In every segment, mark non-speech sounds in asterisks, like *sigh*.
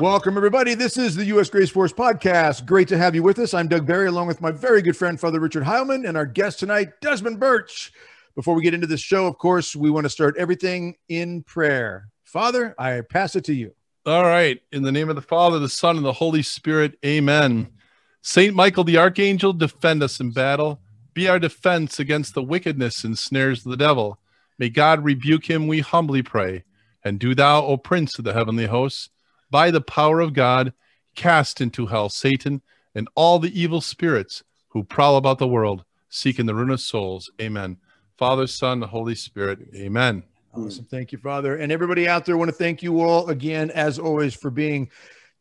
Welcome, everybody. This is the U.S. Grace Force podcast. Great to have you with us. I'm Doug Barry, along with my very good friend, Father Richard Heilman, and our guest tonight, Desmond Birch. Before we get into this show, of course, we want to start everything in prayer. Father, I pass it to you. All right. In the name of the Father, the Son, and the Holy Spirit, amen. Saint Michael the Archangel, defend us in battle. Be our defense against the wickedness and snares of the devil. May God rebuke him, we humbly pray. And do thou, O Prince of the heavenly hosts, by the power of God, cast into hell Satan and all the evil spirits who prowl about the world, seeking the ruin of souls. Amen. Father, Son, the Holy Spirit. Amen. Awesome. Thank you, Father. And everybody out there, I want to thank you all again, as always, for being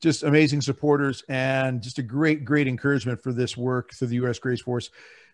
just amazing supporters and just a great, great encouragement for this work through the U.S. Grace Force.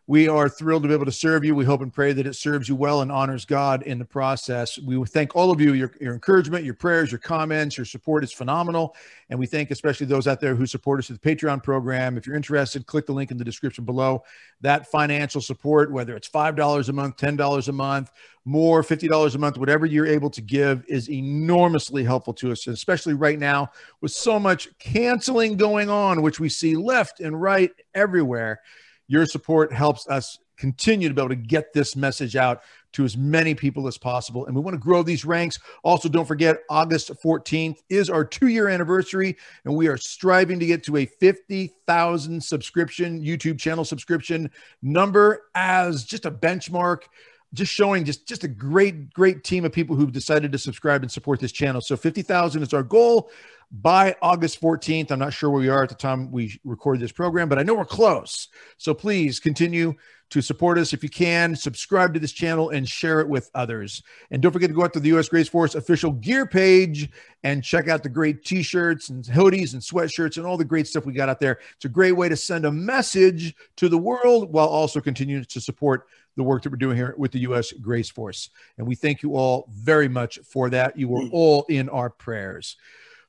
We are thrilled to be able to serve you. We hope and pray that it serves you well and honors God in the process. We thank all of you, your, your encouragement, your prayers, your comments, your support is phenomenal. And we thank especially those out there who support us with the Patreon program. If you're interested, click the link in the description below. That financial support, whether it's $5 a month, $10 a month, more, $50 a month, whatever you're able to give is enormously helpful to us, especially right now with so much canceling going on, which we see left and right everywhere. Your support helps us continue to be able to get this message out to as many people as possible. And we want to grow these ranks. Also, don't forget, August 14th is our two year anniversary, and we are striving to get to a 50,000 subscription, YouTube channel subscription number as just a benchmark. Just showing just just a great great team of people who've decided to subscribe and support this channel. So 50,000 is our goal by August 14th. I'm not sure where we are at the time we record this program, but I know we're close. So please continue to support us if you can. Subscribe to this channel and share it with others. And don't forget to go out to the U.S. Grace Force official gear page and check out the great t shirts and hoodies and sweatshirts and all the great stuff we got out there. It's a great way to send a message to the world while also continuing to support the work that we're doing here with the U.S. Grace Force. And we thank you all very much for that. You were mm. all in our prayers.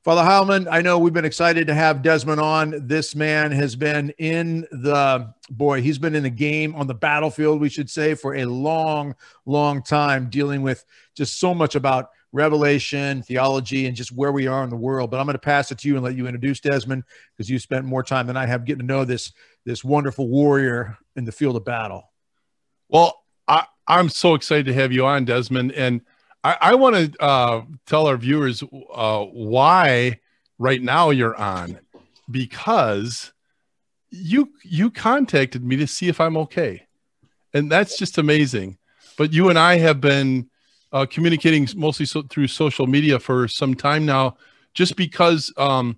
Father Heilman, I know we've been excited to have Desmond on. This man has been in the boy, he's been in the game on the battlefield, we should say, for a long, long time, dealing with just so much about revelation, theology, and just where we are in the world. But I'm going to pass it to you and let you introduce Desmond because you spent more time than I have getting to know this this wonderful warrior in the field of battle. Well, I, I'm so excited to have you on, Desmond. And I, I want to uh, tell our viewers uh, why right now you're on because you you contacted me to see if I'm okay, and that's just amazing. But you and I have been uh, communicating mostly so, through social media for some time now, just because um,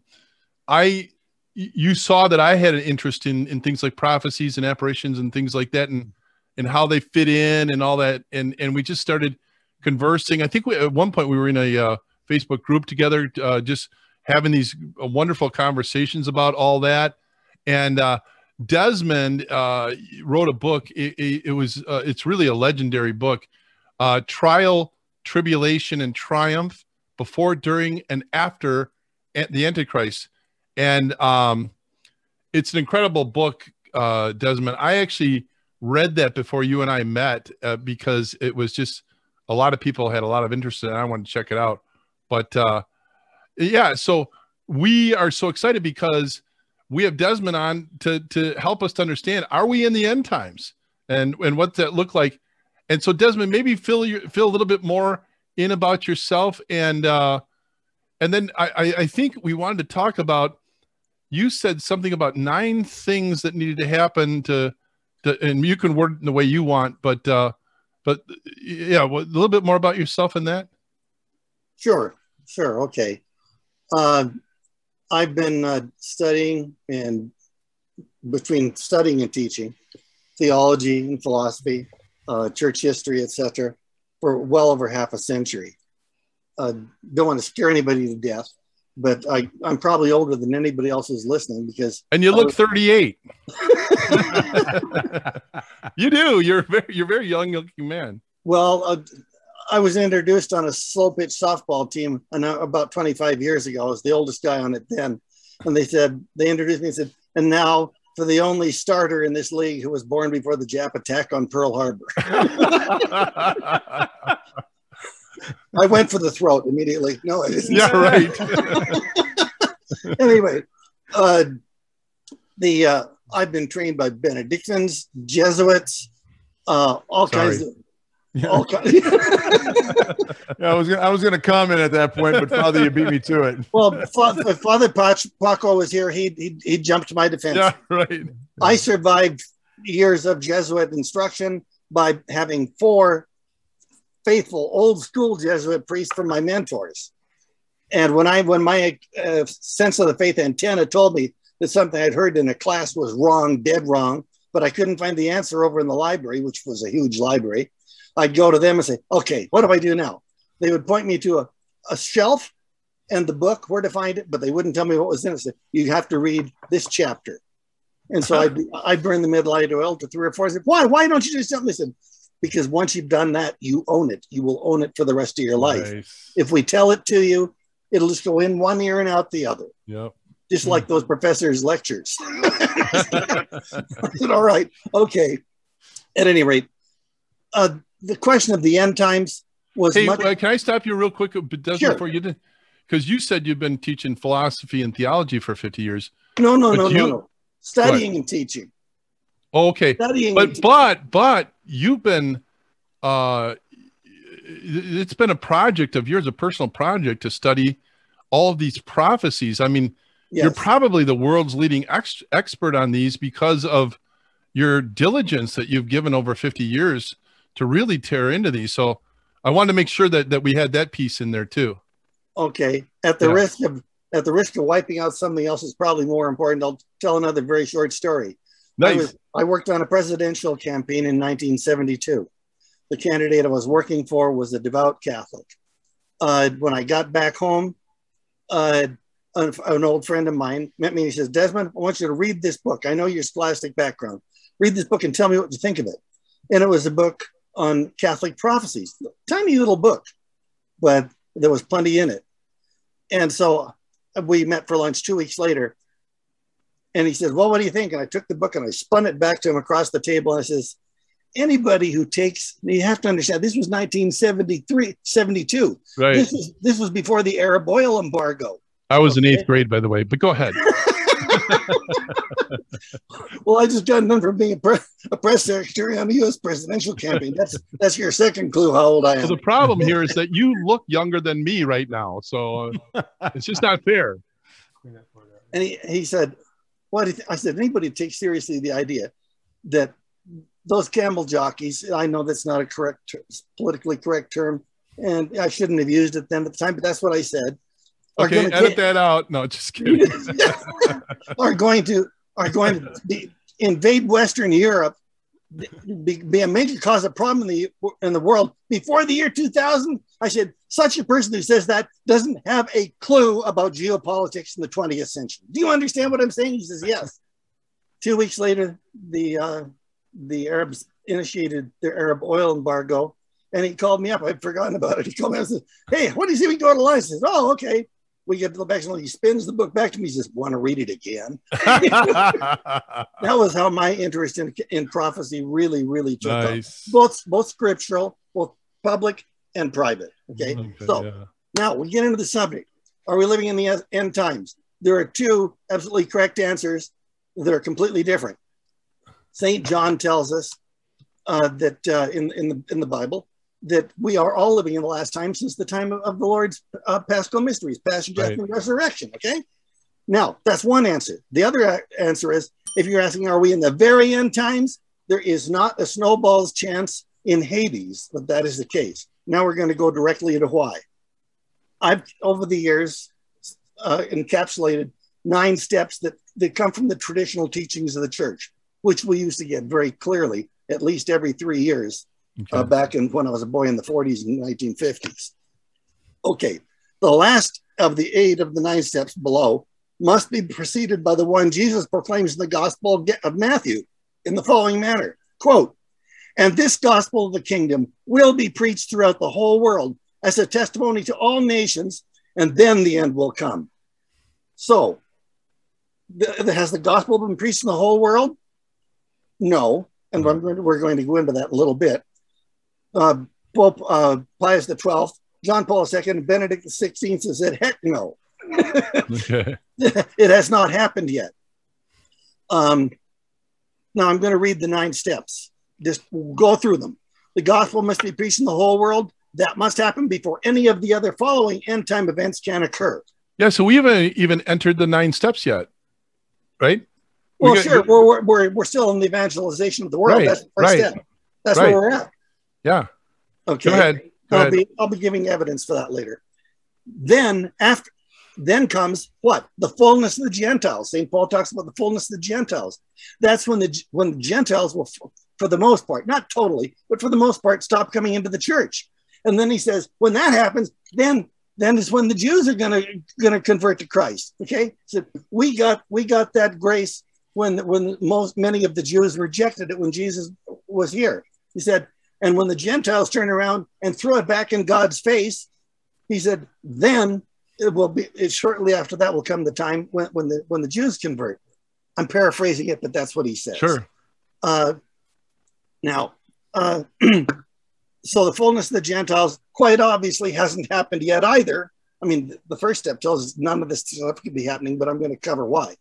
I you saw that I had an interest in in things like prophecies and apparitions and things like that, and and how they fit in and all that, and and we just started conversing. I think we, at one point we were in a uh, Facebook group together, uh, just having these uh, wonderful conversations about all that. And uh, Desmond uh, wrote a book. It, it, it was uh, it's really a legendary book, Trial, Tribulation, and Triumph: Before, During, and After the Antichrist. And um, it's an incredible book, Desmond. I actually read that before you and I met because it was just a lot of people had a lot of interest in it. I wanted to check it out. But uh, yeah, so we are so excited because we have Desmond on to to help us to understand are we in the end times and and what that look like. And so Desmond, maybe fill your fill a little bit more in about yourself and uh, and then I, I think we wanted to talk about you said something about nine things that needed to happen to and you can word it in the way you want, but uh, but yeah, a little bit more about yourself and that. Sure, sure, okay. Uh, I've been uh, studying and between studying and teaching theology and philosophy, uh, church history, etc., for well over half a century. Uh, don't want to scare anybody to death, but I, I'm probably older than anybody else who's listening because. And you look was, 38. *laughs* you do. You're very, you're very young looking man. Well, uh, I was introduced on a slow pitch softball team about 25 years ago. I was the oldest guy on it then, and they said they introduced me and said, and now for the only starter in this league who was born before the Jap attack on Pearl Harbor. *laughs* *laughs* I went for the throat immediately. No, it isn't. Yeah, right. *laughs* anyway, uh, the uh, I've been trained by Benedictines, Jesuits, uh, all Sorry. kinds of. All kinds, *laughs* Yeah, I was gonna, I was going to comment at that point, but Father, you beat me to it. *laughs* well, Father Pach- Pacwa was here, he'd, he'd, he'd jump to my defense. Yeah, right. I survived years of Jesuit instruction by having four faithful old school Jesuit priest from my mentors. And when I when my uh, sense of the faith antenna told me that something I'd heard in a class was wrong, dead wrong, but I couldn't find the answer over in the library, which was a huge library, I'd go to them and say, "Okay, what do I do now?" They would point me to a, a shelf and the book where to find it, but they wouldn't tell me what was in it. Say, you have to read this chapter. And so I I burned the midlight oil to three or four. I said, "Why? Why don't you do something?" They said, "Because once you've done that, you own it. You will own it for the rest of your life. Nice. If we tell it to you, it'll just go in one ear and out the other, Yep. just like those professors' lectures." *laughs* "All right, okay." At any rate, uh, the question of the end times was Hey, much. uh, can I stop you real quick, but Sure. before you did? Because you said you've been teaching philosophy and theology for 50 years. no, no, but no, you- no, no. Studying and teaching. Okay. Studying. But but but you've been uh it's been a project of yours, a personal project to study all of these prophecies. I mean, Yes. you're probably the world's leading ex- expert on these because of your diligence that you've given over 50 years to really tear into these. So I wanted to make sure that that we had that piece in there too. Okay. At the Yeah. risk of at the risk of wiping out something else is probably more important. I'll tell another very short story. I, was, I worked on a presidential campaign in 1972. The candidate I was working for was a devout Catholic. Uh, when I got back home, uh, an, an old friend of mine met me and he says, Desmond, I want you to read this book. I know your scholastic background. Read this book and tell me what you think of it. And it was a book on Catholic prophecies, tiny little book, but there was plenty in it. And so we met for lunch two weeks later. And he says, Well, what do you think? And I took the book and I spun it back to him across the table. And I says, Anybody who takes, you have to understand, this was 1973, 72. right. This, was, this was before the Arab oil embargo. I was in eighth grade, by the way, but go ahead. *laughs* *laughs* Well, I just got done from being a, pre- a press secretary on the U.S. presidential campaign. That's that's your second clue how old I So am. the problem here is *laughs* that you look younger than me right now. So uh, it's just not fair. And he, he said, You think? I said, anybody take seriously the idea that those camel jockeys, I know that's not a correct, politically correct term, and I shouldn't have used it then at the time, but that's what I said. Okay, edit get- that out. No, just kidding. *laughs* *laughs* are going to are going to be, invade Western Europe, be, be a major cause of problem in the in the world before the year 2000. I said, such a person who says that doesn't have a clue about geopolitics in the 20th century. Do you understand what I'm saying? He says, yes. Two weeks later, the uh, the Arabs initiated their Arab oil embargo, and he called me up. I'd forgotten about it. He called me up and said, "Hey, what do you say we go to lunch?" I said, "Oh, okay." We get to the back, and he spins the book back to me. He says, "Want to read it again?" *laughs* *laughs* That was how my interest in, in prophecy really, really took off. nice. Both both scriptural, both public and private. Okay. *laughs* Okay, so yeah. now we get into the subject. Are we living in the end times? There are two absolutely correct answers that are completely different. Saint John tells us uh, that uh, in in the in the Bible that we are all living in the last time since the time of, of the Lord's uh, Paschal mysteries, Passion, Death, Right. and Resurrection. Okay. Now that's one answer. The other answer is if you're asking, are we in the very end times? There is not a snowball's chance in Hades that that is the case. Now we're going to go directly into why. I've over the years uh, encapsulated nine steps that, that come from the traditional teachings of the church, which we used to get very clearly at least every three years uh, back in when I was a boy in the 40s and 1950s. Okay, the last of the eight of the nine steps below must be preceded by the one Jesus proclaims in the Gospel of Matthew in the following manner quote, and this gospel of the kingdom will be preached throughout the whole world as a testimony to all nations, and then the end will come. So, has the gospel been preached in the whole world? No, and to, we're going to go into that in a little bit. Uh, Pope uh, Pius XII, John Paul II, and Benedict XVI said, heck no. Okay. *laughs* *laughs* it has not happened yet. Um, now I'm going to read the nine steps. Just go through them. The gospel must be preached in the whole world. That must happen before any of the other following end time events can occur. Yeah. So we haven't even entered the nine steps yet, right? We Well, got- sure, we're, we're, we're, we're still in the evangelization of the world. Right, That's the first right, step. That's right. where we're at. Yeah. Okay. Go ahead. Go I'll ahead. be I'll be giving evidence for that later. Then after then comes what? The fullness of the Gentiles. St. Paul talks about the fullness of the Gentiles. That's when the when the Gentiles will for the most part, not totally, but for the most part, stop coming into the church. And then he says, when that happens, then then is when the Jews are gonna gonna convert to Christ. Okay. So we got we got that grace when when most many of the Jews rejected it when Jesus was here. He said, and when the Gentiles turn around and throw it back in God's face, he said, then it will be it, shortly after that will come the time when, when the when the Jews convert. I'm paraphrasing it, but that's what he says. Sure. Uh, now, uh, *clears throat* so the fullness of the Gentiles quite obviously hasn't happened yet either. I mean, the first step tells us none of this stuff could be happening, but I'm going to cover why.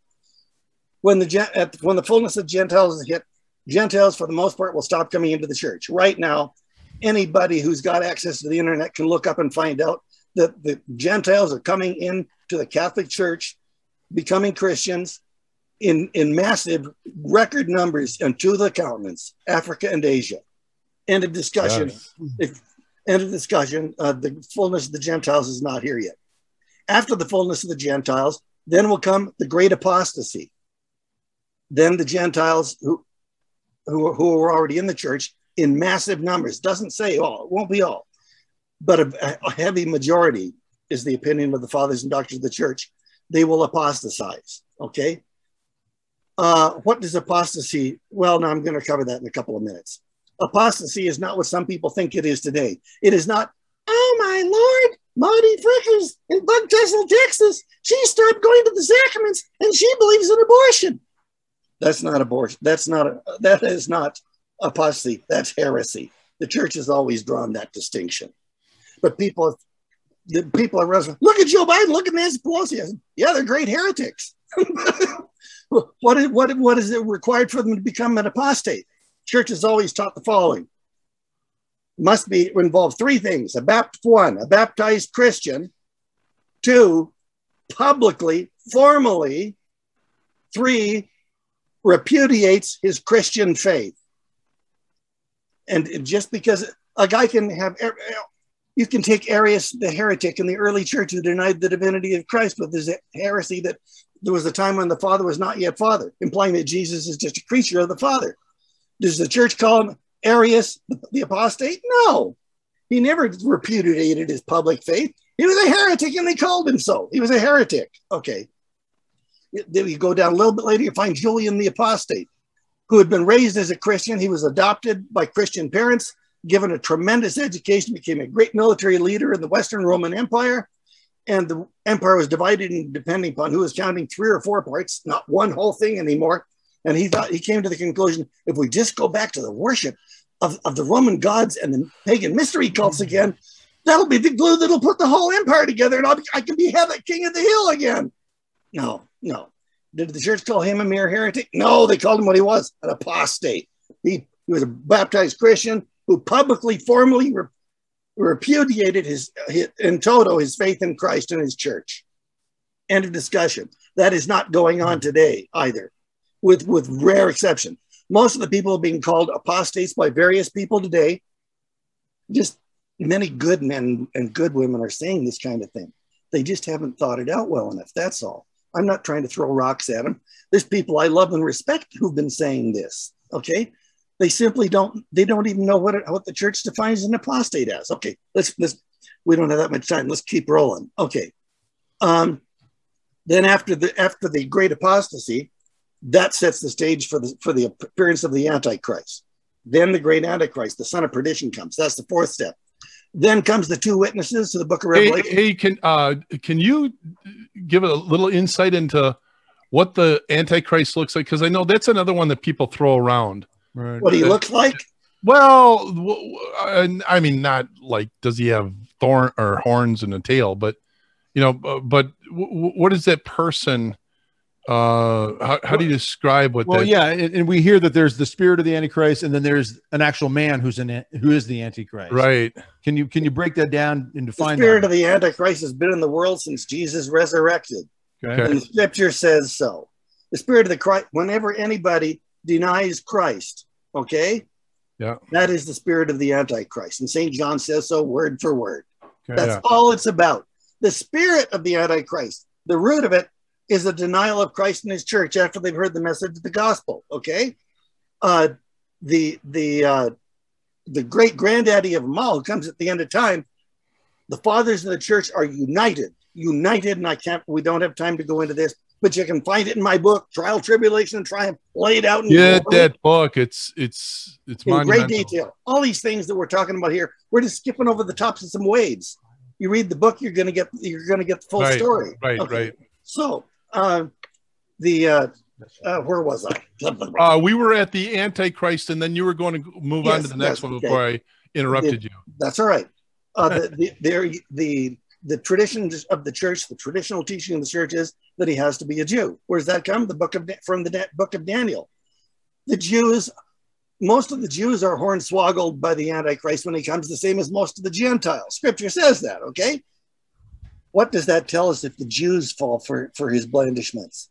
When the at, when the fullness of Gentiles is hit, Gentiles for the most part will stop coming into the church. Right now, anybody who's got access to the internet can look up and find out that the Gentiles are coming in to the Catholic Church, becoming Christians in, in massive record numbers and to the continents, Africa and Asia. End of discussion. Yes. If, end of discussion. Uh, the fullness of the Gentiles is not here yet. After the fullness of the Gentiles, then will come the great apostasy. Then the Gentiles who, who, who are already in the church in massive numbers, doesn't say all, it won't be all, but a, a heavy majority is the opinion of the fathers and doctors of the church. They will apostatize. Okay. Uh, what does apostasy? Well, now I'm going to cover that in a couple of minutes. Apostasy is not what some people think it is today. It is not, oh my lord, Marty Frickers in Bug Tussle, Texas. She stopped going to the sacraments and she believes in abortion. That's not abortion. That's not a, that is not apostasy. That's heresy. The church has always drawn that distinction. But people, the people are. Look at Joe Biden. Look at Nancy Pelosi. Yeah, they're great heretics. *laughs* *laughs* what, is, what, what is it required for them to become an apostate? Church has always taught the following. Must be involve three things: a bapt one, a baptized Christian; two, publicly, formally; three, repudiates his Christian faith. And just because a guy can have, er, er, you can take Arius, the heretic in the early church who denied the divinity of Christ, but there's a heresy that there was a time when the Father was not yet Father, implying that Jesus is just a creature of the Father. Does the church call him Arius, the apostate? No. He never repudiated his public faith. He was a heretic and they called him so. He was a heretic. Okay. Then you go down a little bit later, you find Julian the apostate, who had been raised as a Christian. He was adopted by Christian parents, given a tremendous education, became a great military leader in the Western Roman Empire. And the empire was divided in depending upon who was counting three or four parts, not one whole thing anymore. And he thought he came to the conclusion if we just go back to the worship of, of the Roman gods and the pagan mystery cults mm-hmm. again, that'll be the glue that'll put the whole empire together and I'll be, I can be heaven, king of the hill again. No, no. Did the church call him a mere heretic? No, they called him what he was an apostate. He, he was a baptized Christian who publicly, formally re- repudiated his, his in toto his faith in Christ and his church. End of discussion. That is not going on today either, with, with rare exception. Most of the people being called apostates by various people today, just many good men and good women are saying this kind of thing. They just haven't thought it out well enough. That's all. I'm not trying to throw rocks at them. There's people I love and respect who've been saying this. Okay. They simply don't, they don't even know what, it, what the church defines an apostate as. Okay. Let's, let's, we don't have that much time. Let's keep rolling. Okay. Um, then after the, after the great apostasy, that sets the stage for the, for the appearance of the Antichrist. Then the great Antichrist, the son of perdition comes. That's the fourth step. Then comes the two witnesses to the book of Hey, Revelation. hey, can uh, can you give a little insight into what the Antichrist looks like? Because I know that's another one that people throw around. Right. what do he looks like? Well, w- w- I mean, not like does he have thorn or horns and a tail, but you know, but what is that person? Uh, how, how do you describe what Well, that? yeah, and, and we hear that there's the spirit of the Antichrist, and then there's an actual man who's an who is the Antichrist. Right. Can you can you break that down and define? The spirit that? of the Antichrist has been in the world since Jesus resurrected. Okay. And the scripture says so. The spirit of the Christ, whenever anybody denies Christ, okay? Yeah. That is the spirit of the Antichrist. And St. John says so word for word. Okay. That's all it's about. The spirit of the Antichrist, the root of it is a denial of Christ and his church after they've heard the message of the gospel. Okay. Uh, the the uh, the great granddaddy of them all comes at the end of time, the fathers of the church are united, united, and I can't we don't have time to go into this, but you can find it in my book, Trial, Tribulation, and Triumph, laid out in Get that book. It's it's it's in great detail. All these things that we're talking about here, we're just skipping over the tops of some waves. You read the book, you're gonna get you're gonna get the full Right, story. Right. Okay. Right. So, uh, the uh, uh, where was I? Uh, we were at the Antichrist, and then you were going to move on to the next yes, one okay. before I interrupted you. That's all right. Uh, the, the, there- the the traditions of the church, the traditional teaching of the church is that he has to be a Jew. Where does that come? The book of from the book of Daniel. The Jews, most of the Jews are hornswoggled by the Antichrist when he comes, the same as most of the Gentiles. Scripture says that. Okay. What does that tell us if the Jews fall for for his blandishments?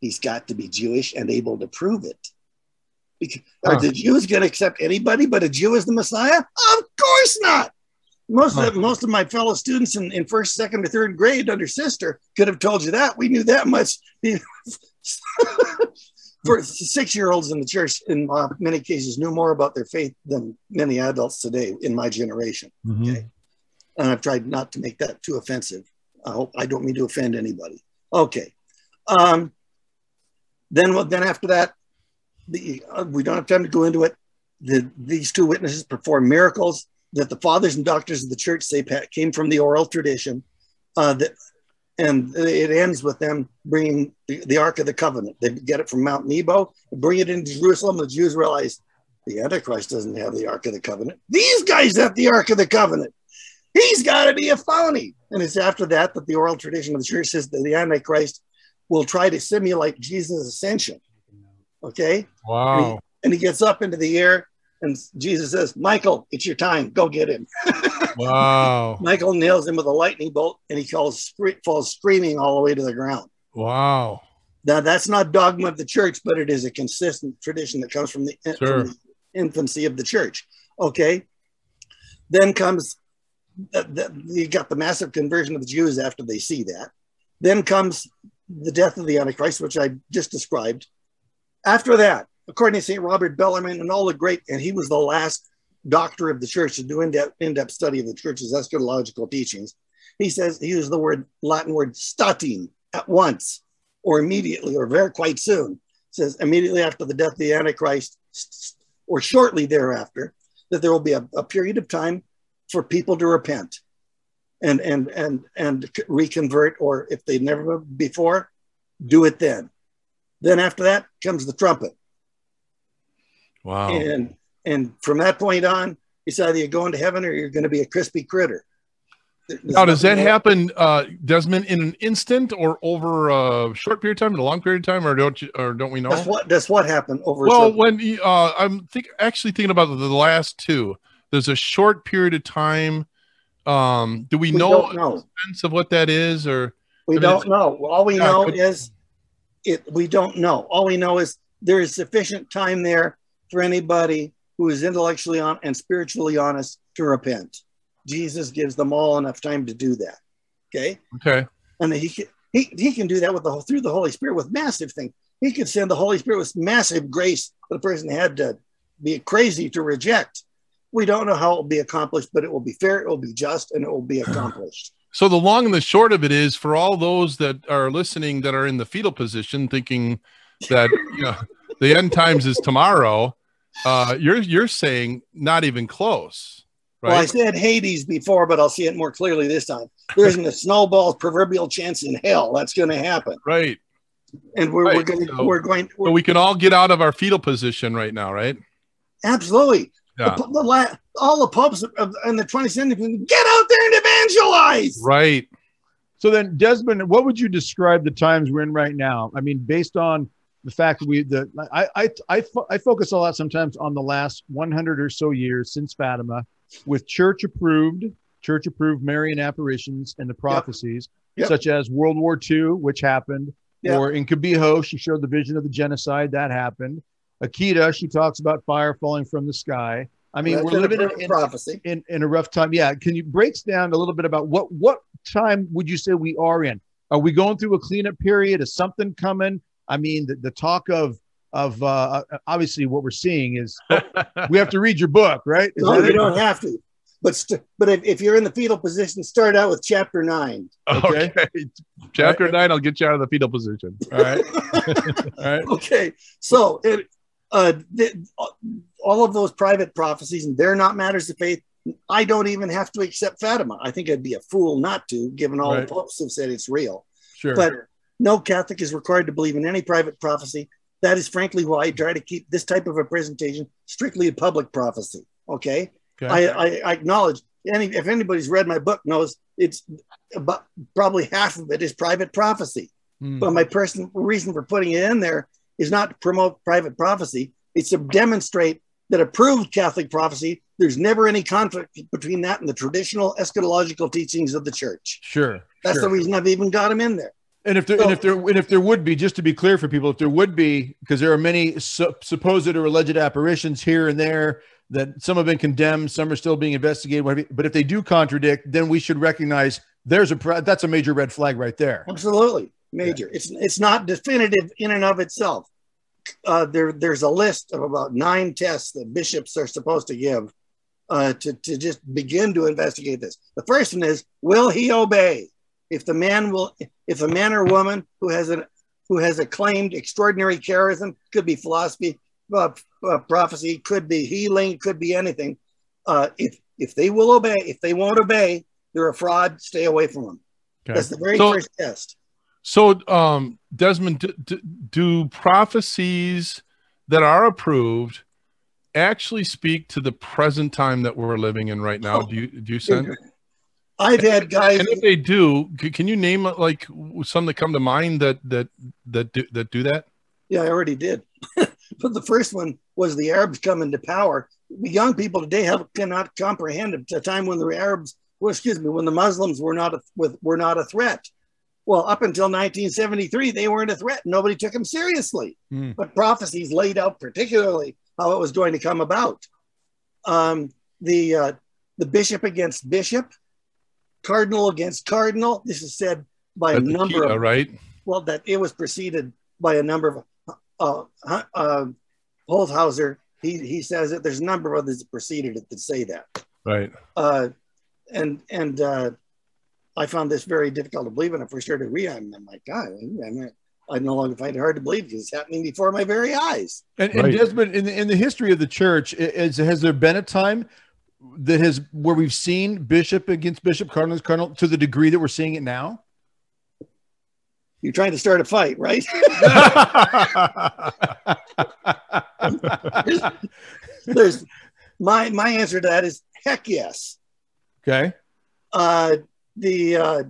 He's got to be Jewish and able to prove it. Because, Huh. Are the Jews going to accept anybody but a Jew as the Messiah? Of course not. Most of most of my fellow students in, in first, second, or third grade under sister could have told you that. We knew that much. *laughs* For six year olds in the church, in uh, many cases, knew more about their faith than many adults today in my generation. Mhm. Okay. And I've tried not to make that too offensive. I hope I don't mean to offend anybody. Okay. Um, then, well, then after that, the, uh, we don't have time to go into it. The, these two witnesses perform miracles that the fathers and doctors of the church say came from the oral tradition. Uh, that, and it ends with them bringing the, the Ark of the Covenant. They get it from Mount Nebo, bring it into Jerusalem. The Jews realize the Antichrist doesn't have the Ark of the Covenant. These guys have the Ark of the Covenant. He's got to be a phony. And it's after that that the oral tradition of the church says that the Antichrist will try to simulate Jesus' ascension. Okay Wow. and he gets up into the air and jesus says michael it's your time. Go get him. *laughs* Wow. michael nails him with a lightning bolt and he falls, falls screaming all the way to the ground. Wow. now that's not dogma of the church but it is a consistent tradition that comes from the, from the infancy of the church. Okay? Then comes the, the, you got the massive conversion of the jews after they see that. Then comes the death of the antichrist which i just described. After that according to st robert bellarmine and all the great and he was the last doctor of the church to do in-depth, in-depth study of the church's eschatological teachings. He says he used the word latin word statim at once or immediately or very quite soon. Says immediately after the death of the antichrist or shortly thereafter that there will be a, a period of time for people to repent and and and and reconvert or if they never before do it then. Then after that comes the trumpet Wow. and and from that point on it's either you're going to heaven or you're going to be a crispy critter There's Now, does that happen, uh, Desmond, in an instant or over a short period of time, in a long period of time, or don't you, or don't we know? that's what that's what happened over well, when you- uh, I'm think actually thinking about the last two. There's a short period of time. Um, do we, we know, know sense of what that is, or We I mean, don't know. All we Yeah, know could- is it. We don't know. All we know is there is sufficient time there for anybody who is intellectually on and spiritually honest to repent. Jesus gives them all enough time to do that. Okay, okay, and he can he, he can do that with the whole- through the Holy Spirit with massive things. He could send the Holy Spirit with massive grace that the person had to be crazy to reject. We don't know how it will be accomplished, but it will be fair, it will be just, and it will be *sighs* accomplished. So the long and the short of it is for all those that are listening that are in the fetal position thinking that you know the end times is tomorrow, uh, you're you're saying not even close, right? Well, I said Hades before, but I'll see it more clearly this time. There isn't a snowball's proverbial chance in hell that's going to happen, right. and we're, we're Right, going so- we're going So we can all get out of our fetal position right now, right? absolutely. Yeah. The, the la- all the popes of, of, in the 20th century get out there and evangelize. Right. So then, Desmond, what would you describe the times we're in right now? I mean, based on the fact that we, the I, I, I, fo- I focus a lot sometimes on the last 100 or so years since Fatima, with church approved, church approved Marian apparitions and the prophecies, Yep. such as World War II, which happened, Yep. or in Kibeho, she showed the vision of the genocide that happened. Akita, she talks about fire falling from the sky. I mean, That's we're living in, in, prophecy. in, in a rough time. Yeah. Can you breaks down a little bit about what what time would you say we are in? Are we going through a cleanup period? Is something coming? I mean, the, the talk of of uh, obviously what we're seeing is *laughs* we have to read your book, right? Is No, that you it? don't have to. But st- but if, if you're in the fetal position, start out with chapter nine. Okay. Okay. Chapter nine, I'll get you out of the fetal position. *laughs* All right. All right. Okay, so it, uh, the, all of those private prophecies, and they're not matters of faith. I don't even have to accept Fatima. I think I'd be a fool not to, given all Right. the popes have said it's real. Sure. But no Catholic is required to believe in any private prophecy. That is frankly why I try to keep this type of a presentation strictly a public prophecy. Okay. Okay. I, I, I acknowledge any if anybody's read my book knows it's about probably half of it is private prophecy. Hmm. But my personal reason for putting it in there is not to promote private prophecy. It's to demonstrate that approved Catholic prophecy, there's never any conflict between that and the traditional eschatological teachings of the church. Sure. That's sure. the reason I've even got them in there. And if there, and if there, and if there would be, just to be clear for people, if there would be, because there are many su- supposed or alleged apparitions here and there that some have been condemned, some are still being investigated. Whatever. But if they do contradict, then we should recognize there's a that's a major red flag right there. Absolutely, major. It's it's not definitive in and of itself. Uh, there there's a list of about nine tests that bishops are supposed to give uh, to to just begin to investigate this. The first one is will he obey? If the man will, if a man or woman who has an who has a claimed extraordinary charism, could be philosophy, uh, uh, prophecy, could be healing, could be anything. Uh, if if they will obey, if they won't obey, they're a fraud. Stay away from them. That's the very So- first test. So, um, Desmond, do, do, do prophecies that are approved actually speak to the present time that we're living in right now? Oh. Do you do you sense? I've had guys. And if they do, can you name uh, like some that come to mind that that that do, that do that? Yeah, I already did. *laughs* but the first one was the Arabs coming to power. The young people today have cannot comprehend a time when the Arabs, well, excuse me, when the Muslims were not a, with, were not a threat. Well, up until 1973, they weren't a threat. Nobody took them seriously. Hmm. But prophecies laid out particularly how it was going to come about. Um, the uh, the bishop against bishop, cardinal against cardinal. This is said by a number Kita, of right? well, that it was preceded by a number of uh, uh, uh, Holzhauser. He he says that there's a number of others that preceded it that say that. Right. Uh, and and uh, I found this very difficult to believe, and I first started to read. I'm, I'm like, God, I, mean, I no longer find it hard to believe because it's happening before my very eyes. And, and Right. Desmond, in the, in the history of the church, i- is, has there been a time that has where we've seen bishop against bishop, cardinal cardinal, to the degree that we're seeing it now? You're trying to start a fight, right? *laughs* there's my my answer to that is heck yes. Okay. Uh, the uh,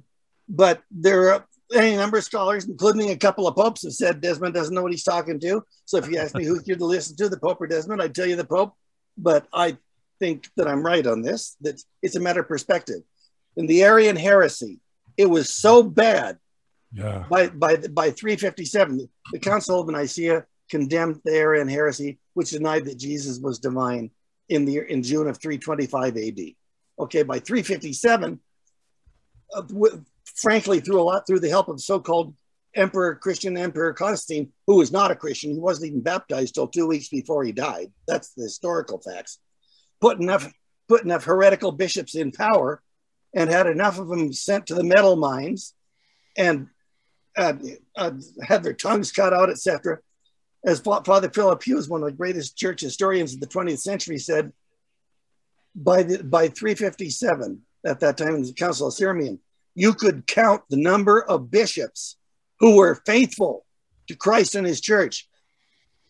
but there are any number of scholars, including a couple of popes, have said Desmond doesn't know what he's talking to. So if you ask me who you're to listen to, the Pope or Desmond, I'd tell you the Pope. But I think that I'm right on this. That it's a matter of perspective. In the Arian heresy, it was so bad yeah. by by by 357, the Council of Nicaea condemned the Arian heresy, which denied that Jesus was divine in the in June of 325 AD. Okay, by 357, uh, w- frankly, through a lot through the help of so-called Emperor Christian Emperor Constantine, who was not a Christian, he wasn't even baptized till two weeks before he died. That's the historical facts. Put enough put enough heretical bishops in power, and had enough of them sent to the metal mines, and uh, uh, had their tongues cut out, etc. As Father Philip Hughes, one of the greatest church historians of the 20th century, said, by the, by 357, at that time in the Council of Sirmium, you could count the number of bishops who were faithful to Christ and his church,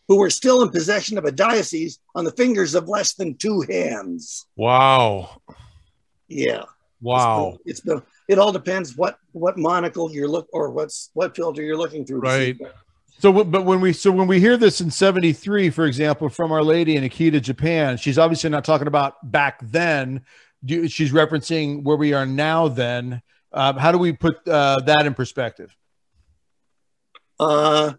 who were still in possession of a diocese on the fingers of less than two hands. Wow. Yeah. Wow. It's been, it all depends what what monocle you're look or what's what filter you're looking through. Right. So, but when we so when we hear this in '73, for example, from Our Lady in Akita, Japan, she's obviously not talking about back then. Do- She's referencing where we are now. Then, um, how do we put uh, that in perspective? Uh,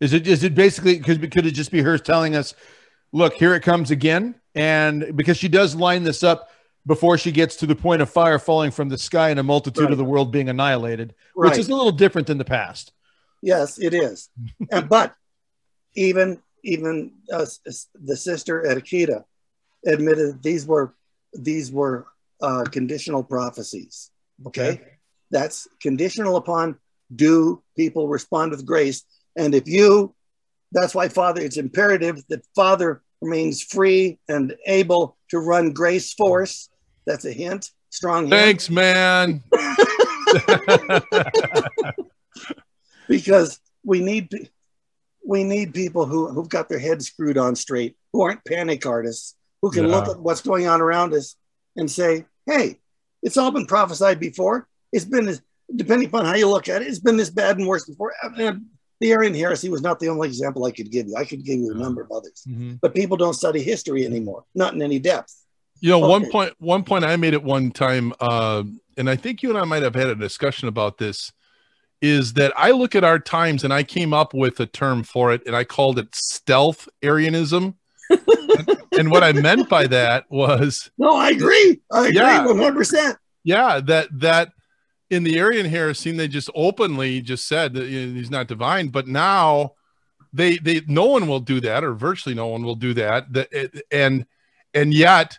Is it is it basically could could it just be her telling us, look, here it comes again, and because she does line this up before she gets to the point of fire falling from the sky and a multitude Right. of the world being annihilated, right. which is a little different than the past. Yes, it is. and, but even even uh, the sister at Akita admitted these were these were uh, conditional prophecies. Okay, that's conditional upon do people respond with grace, and if you, that's why Father. It's imperative that Father remains free and able to run Grace Force. That's a hint, strong hint. Thanks, man. *laughs* because we need we need people who who've got their heads screwed on straight, who aren't panic artists, who can look at what's going on around us and say, "Hey, it's all been prophesied before. It's been this, depending upon how you look at it, it's been this bad and worse before." The Arian heresy was not the only example I could give you. I could give you a number of others, but people don't study history anymore, not in any depth. You know, one Okay. point one point I made at one time, uh, and I think you and I might have had a discussion about this, is that I look at our times and I came up with a term for it, and I called it stealth Arianism. and, *laughs* and what I meant by that was, No, I agree. I agree, one hundred percent. yeah, that that in the Arian heresy, they just openly just said that you know, he's not divine, but now they they no one will do that, or virtually no one will do that. That and and yet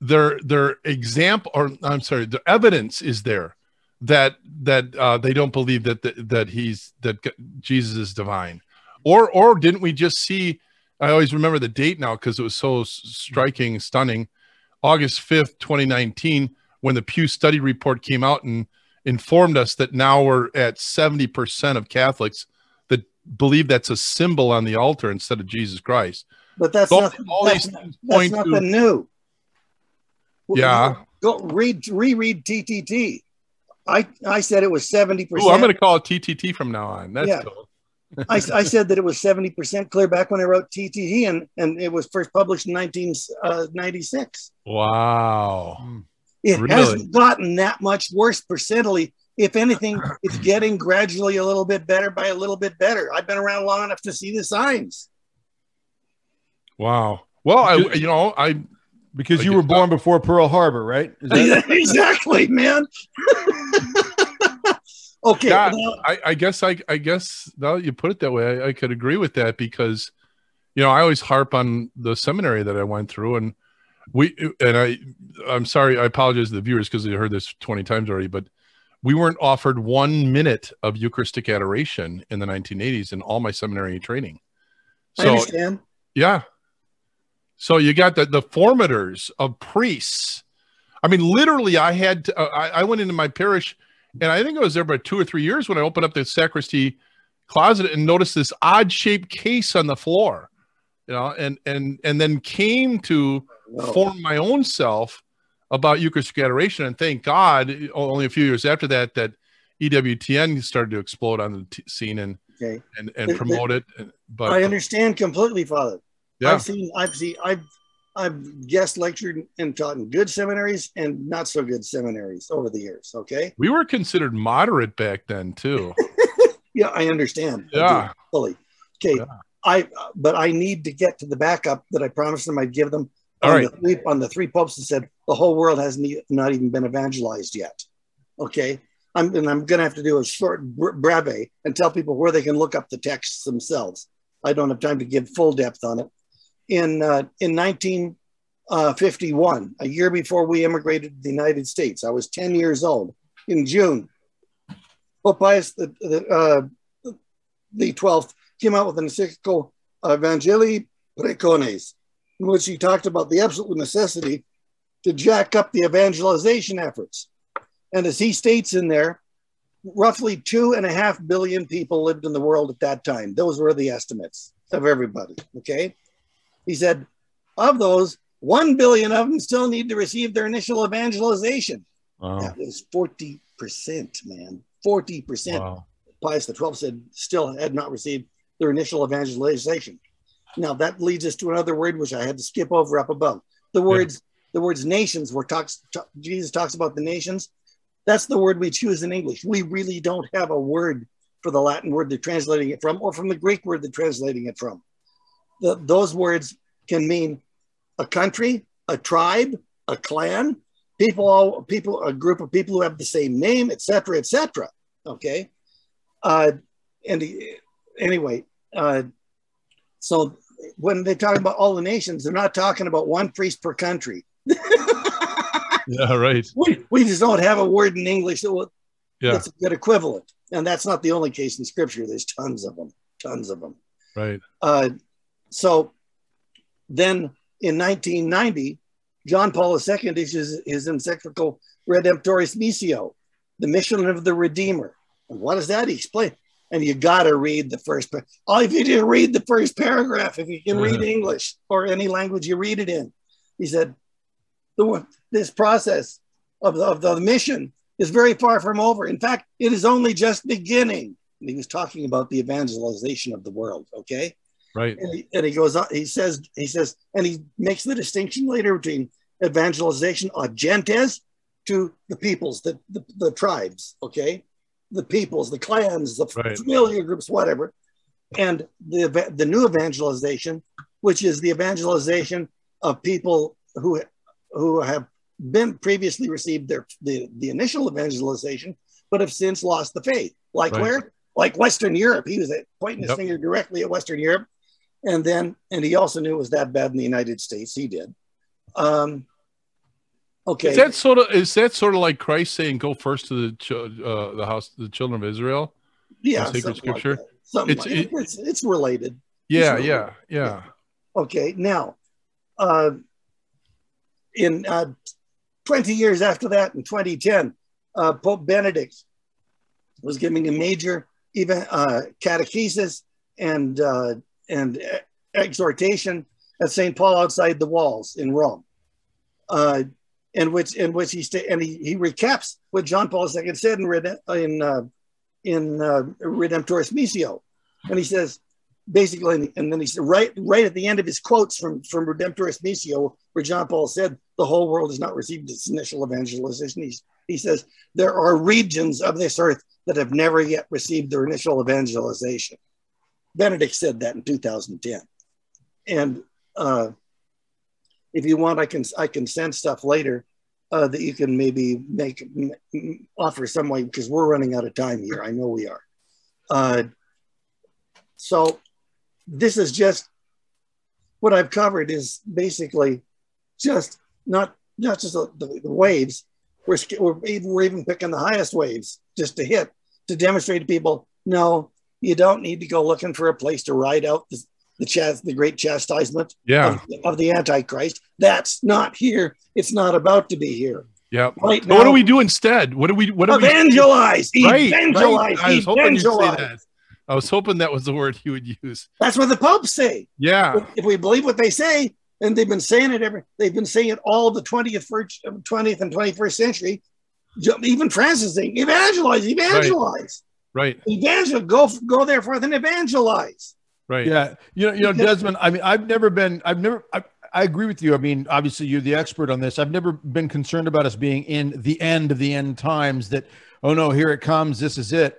their their example or I'm sorry, the evidence is there that that uh, they don't believe that that, that he's that Jesus is divine, or or didn't we just see? I always remember the date now because it was so striking, stunning. August fifth, twenty nineteen, when the Pew Study report came out and informed us that now we're at seventy percent of Catholics that believe that's a symbol on the altar instead of Jesus Christ. But that's So not all that's, these things that's point to nothing new. Yeah. Go read reread TTT. I I said it was seventy Ooh, I'm going percent. to call it TTT from now on. That's Yeah. cool. I, I said that it was seventy percent clear back when I wrote TTT, and and it was first published in nineteen uh, ninety six. Wow. Hmm. It Really? hasn't gotten that much worse percentily. If anything, *clears throat* it's getting gradually a little bit better by a little bit better. I've been around long enough to see the signs. Wow. Well, I you know I Because I you were born before Pearl Harbor, right? Is that- *laughs* exactly, man. *laughs* okay. Yeah. now- I, I guess I I guess now that you put it that way, I, I could agree with that because you know I always harp on the seminary that I went through and we and I I'm sorry I apologize to the viewers because they heard this 20 times already, but we weren't offered one minute of Eucharistic adoration in the 1980s in all my seminary training. I So understand. yeah. So you got the the formators of priests. I mean, literally, I had to, uh, I, I went into my parish, and I think I was there about two or three years when I opened up the sacristy closet and noticed this odd shaped case on the floor, you know, and and and then came to No. form my own self about Eucharistic adoration. And thank God, only a few years after that, that EWTN started to explode on the t- scene and Okay. and and promote it. But I understand completely, Father. yeah, I've seen, I've seen, I've, I've guest lectured and taught in good seminaries and not so good seminaries over the years. Okay. we were considered moderate back then too. *laughs* Yeah, I understand. I Yeah. fully. Okay. Yeah. I, but I need to get to the backup that I promised them I'd give them. All on right. The three, on the three popes that said the whole world hasn't e- not even been evangelized yet. Okay. I'm, and I'm going to have to do a short br- breve and tell people where they can look up the texts themselves. I don't have time to give full depth on it. In uh, in 1951, a year before we immigrated to the United States, I was 10 years old. In June, Pope Pius the the, uh, the 12th came out with an encyclical Evangelii Praecones, in which he talked about the absolute necessity to jack up the evangelization efforts. And as he states in there, roughly two and a half billion people lived in the world at that time. Those were the estimates of everybody. Okay. He said, of those, one billion of them still need to receive their initial evangelization. Wow. That was 40%, man. 40%. Wow. Pius XII said still had not received their initial evangelization. Now that leads us to another word which I had to skip over up above. The words, the words nations where talks ta- Jesus talks about the nations. That's the word we choose in English. We really don't have a word for the Latin word they're translating it from, or from the Greek word they're translating it from. The, those words can mean a country, a tribe, a clan, people, all people, a group of people who have the same name, etc., etc. Okay, uh, and anyway, uh, so when they talk about all the nations, they're not talking about one priest per country. *laughs* Yeah, right. We, we just don't have a word in English that will, Yeah, that's a good equivalent. And that's not the only case in scripture. There's tons of them, tons of them. right. Uh, so then in 1990, John Paul II issues his encyclical Redemptoris Missio, the mission of the Redeemer. And what does that explain? And you got to read the first. par- All if you do read the first paragraph, if you can read English or any language you read it in, he said, the this process of the, of the mission is very far from over. In fact, it is only just beginning. And he was talking about the evangelization of the world. Okay Right. and he, and he goes on he says he says and he makes the distinction later between evangelization of gentes to the peoples the, the, the tribes okay the peoples the clans the Right. familiar groups whatever. And the the new evangelization which is the evangelization of people who who have been previously received their the, the initial evangelization but have since lost the faith. Like Right. where? Like western europe. He was pointing his Yep. finger directly at western europe. And then and he also knew it was that bad in the united states. He did. Um okay Is that sort of is that sort of like Christ saying, "Go first to the uh, the house, the children of Israel"? yeah sacred like scripture? that. It's- like- it- it's, it's related Yeah, Sure. yeah, yeah. Okay, now, uh, in uh, 20 years after that, in 2010, uh, Pope Benedict was giving a major even uh, catechesis and uh, and exhortation at St. Paul outside the walls in Rome, uh, in which in which he sta- and he, he recaps what John Paul II said in Red- in uh, in uh, Redemptoris Missio, and he says basically, and then he said right right at the end of his quotes from from Redemptoris Missio, where John Paul said the whole world has not received its initial evangelization. He's, he says there are regions of this earth that have never yet received their initial evangelization. Benedict said that in 2010, and uh, if you want, I can I can send stuff later uh, that you can maybe make offer some way because we're running out of time here. I know we are. Uh, so this is just what I've covered is basically just not not just the, the, the waves. We're, we're even we're even picking the highest waves just to hit to demonstrate to people. No, you don't need to go looking for a place to ride out the the, chas- the great chastisement Yeah, of, of the Antichrist. That's not here. It's not about to be here. yeah. Right what do we do instead? What do we? What do we? Evangelize, Right, evangelize, right. I was hoping you'd say evangelize. that. I was hoping that was the word he would use. That's what the popes say. Yeah, if we believe what they say, and they've been saying it every, they've been saying it all the 20th, 20th and 21st century. Even Francis is saying, evangelize, evangelize, right, evangel, go, go there forth and evangelize. Right. Yeah, you know, you know, Desmond. I mean, I've never been. I've never. I, I agree with you. I mean, obviously, you're the expert on this. I've never been concerned about us being in the end of the end times. That oh no, here it comes. This is it.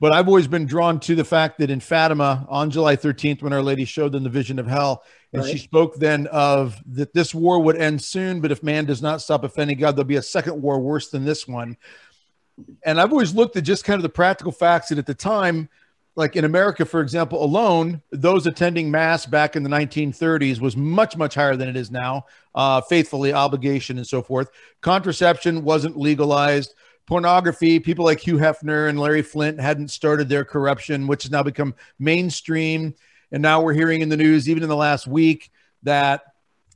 But I've always been drawn to the fact that in Fatima on July 13th, when Our Lady showed them the vision of hell, and she spoke then of that this war would end soon, but if man does not stop offending God, there'll be a second war worse than this one. And I've always looked at just kind of the practical facts that at the time, like in America, for example, alone, those attending mass back in the 1930s was much, much higher than it is now. Uh, faithfully, obligation, and so forth. Contraception wasn't legalized. Pornography, people like Hugh Hefner and Larry Flynt hadn't started their corruption, which has now become mainstream. And now we're hearing in the news, even in the last week, that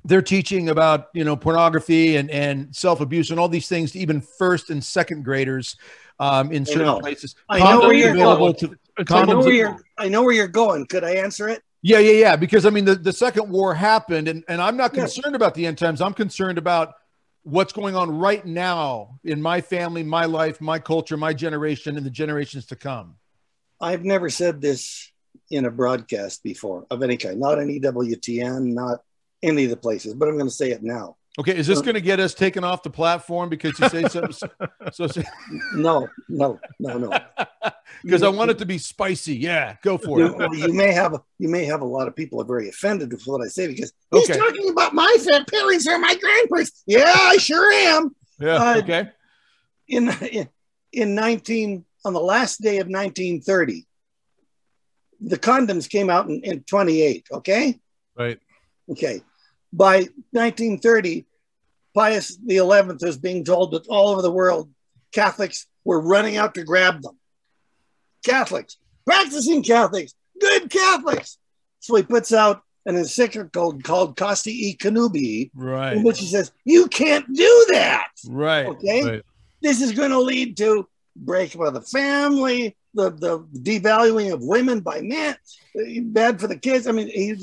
they're teaching about you know pornography and and self abuse and all these things to even first and second graders um, in certain know. places. I know where you're available going. to- It's I know where you're, I know where you're going. Could I answer it? Yeah, yeah, yeah. Because I mean, the, the second war happened, and, and I'm not concerned about the end times. I'm concerned about what's going on right now in my family, my life, my culture, my generation, and the generations to come. I've never said this in a broadcast before of any kind, not on EWTN, not any of the places, but I'm going to say it now. Okay, is this going to get us taken off the platform because you say something? *laughs* so, so no, no, no, no. *laughs* Because I want it to be spicy. Yeah, go for you, it. you may have you may have a lot of people are very offended with what I say because he's okay. talking about my parents or my grandparents. Yeah, I sure am. Yeah. Uh, okay. In, in in 19 on the last day of 1930, the condoms came out in, in 28. Okay. Right. Okay by 1930, Pius XI was being told that all over the world, Catholics were running out to grab them. Catholics, practicing Catholics, good Catholics. So he puts out an encyclical called Casti e Connubii, right. in which he says, You can't do that. Right. Okay. Right. This is going to lead to breakup of the family, the, the devaluing of women by men, eh, bad for the kids. I mean, he,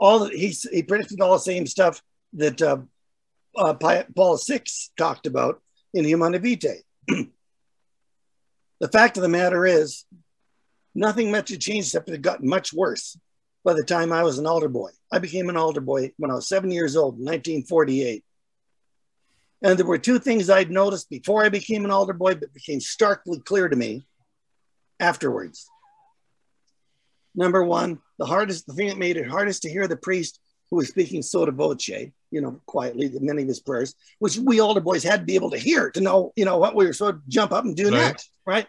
all he he predicted all the same stuff that uh, uh, Paul six talked about in Humanae Vitae. the fact of the matter is, nothing much had changed except it had gotten much worse by the time I was an altar boy. I became an altar boy when I was seven years old in 1948. And there were two things I'd noticed before I became an altar boy, but became starkly clear to me afterwards. Number one, the hardest, the thing that made it hardest to hear the priest who was speaking sotto voce, you know, quietly, many of his prayers, which we older boys had to be able to hear to know, you know, what we were sort of jump up and do right. next, right?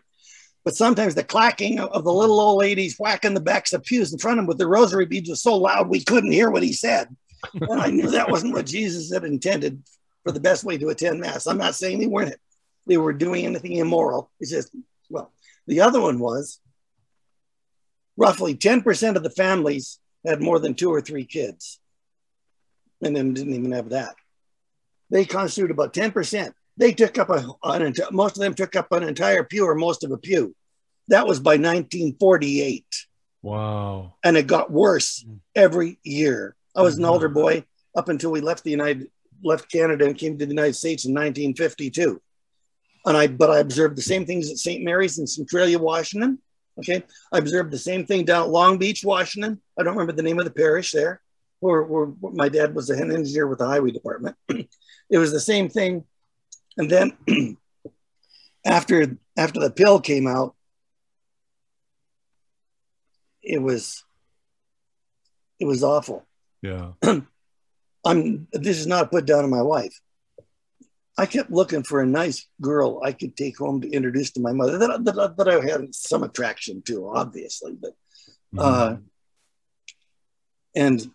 But sometimes the clacking of the little old ladies whacking the backs of pews in front of him with the rosary beads was so loud we couldn't hear what he said. and I knew that wasn't what Jesus had intended for the best way to attend Mass. I'm not saying they weren't they were doing anything immoral. It's just, well, the other one was roughly 10% of the families had more than two or three kids. And then didn't even have that. They constituted about 10%. They took up a, an, most of them took up an entire pew or most of a pew. That was by 1948. Wow. And it got worse hmm. every year. I was an mm-hmm. older boy up until we left the United, left Canada and came to the United States in 1952. And I, but I observed the same things at St. Mary's in Centralia, Washington. Okay. I observed the same thing down at Long Beach, Washington. I don't remember the name of the parish there, where, where my dad was a head engineer with the highway department. *clears throat* it was the same thing. And then *clears throat* after after the pill came out, it was it was awful. Yeah. *clears throat* I'm this is not put down on my wife. I kept looking for a nice girl I could take home to introduce to my mother that, that, that I had some attraction to, obviously. But, mm-hmm. uh, and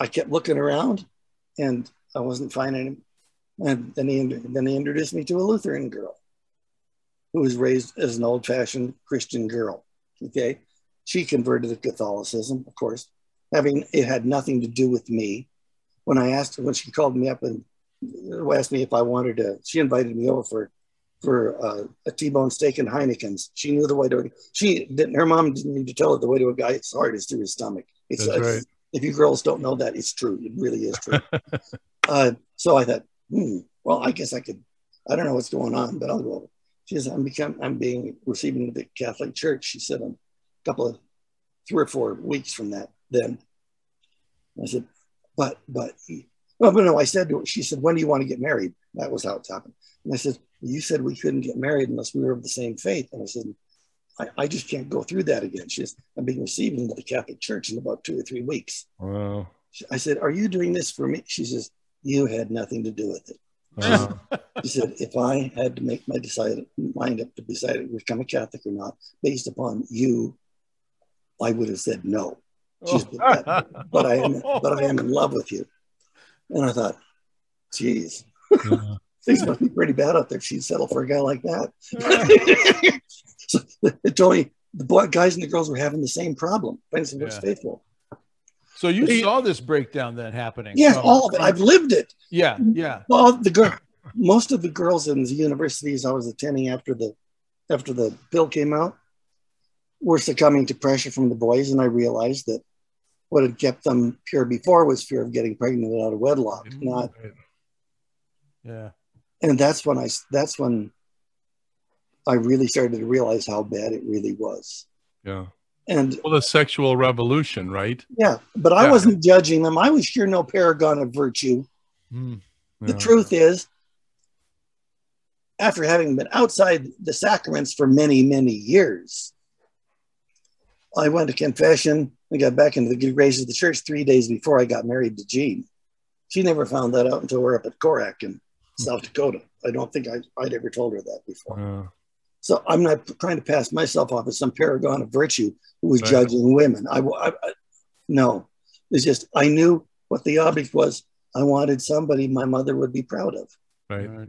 I kept looking around and I wasn't finding him. And then he, then he introduced me to a Lutheran girl who was raised as an old fashioned Christian girl. Okay. She converted to Catholicism, of course, having it had nothing to do with me. When I asked her, when she called me up and asked me if I wanted to. She invited me over for for uh, a T-bone steak and Heineken's. She knew the way to. She didn't. Her mom didn't need to tell her the way to a guy's heart is through his stomach. It's That's right. if you girls don't know that, it's true. It really is true. *laughs* uh, so I thought, hmm, well, I guess I could. I don't know what's going on, but I'll go. She says, I'm become. I'm being received into the Catholic Church. She said, a couple of three or four weeks from that. Then I said, but but well, but no, I said to her, she said, when do you want to get married? That was how it's happened. And I said, you said we couldn't get married unless we were of the same faith. And I said, I, I just can't go through that again. She says, I'm being received into the Catholic Church in about two or three weeks. Wow. I said, are you doing this for me? She says, you had nothing to do with it. Wow. *laughs* she said, if I had to make my decide, mind up to decide to become a Catholic or not, based upon you, I would have said no. She said, oh. but, but I am, but I am in love with you. And I thought, geez, yeah. *laughs* things must be pretty bad out there. She'd settle for a guy like that. *laughs* so it told me the boy, guys and the girls were having the same problem. Finding somebody yeah. faithful. So you he, saw this breakdown then happening? Yeah, from, all of it. I've lived it. Yeah, yeah. Well, the girl, most of the girls in the universities I was attending after the after the bill came out were succumbing to pressure from the boys, and I realized that what had kept them pure before was fear of getting pregnant out of wedlock, mm-hmm. not Yeah. And that's when I that's when I really started to realize how bad it really was. Yeah. And Well, the sexual revolution, right? yeah, but I Yeah. wasn't judging them. I was sure no paragon of virtue. Mm. The truth is, after having been outside the sacraments for many, many years, I went to confession and got back into the good graces of the church three days before I got married to Jean. She never found that out until we're up at Korak in South Dakota. I don't think I, I'd ever told her that before. So I'm not trying to pass myself off as some paragon of virtue who was Right. judging women. I, I, I- no, it's just I knew what the object was. I wanted somebody my mother would be proud of. right. Right.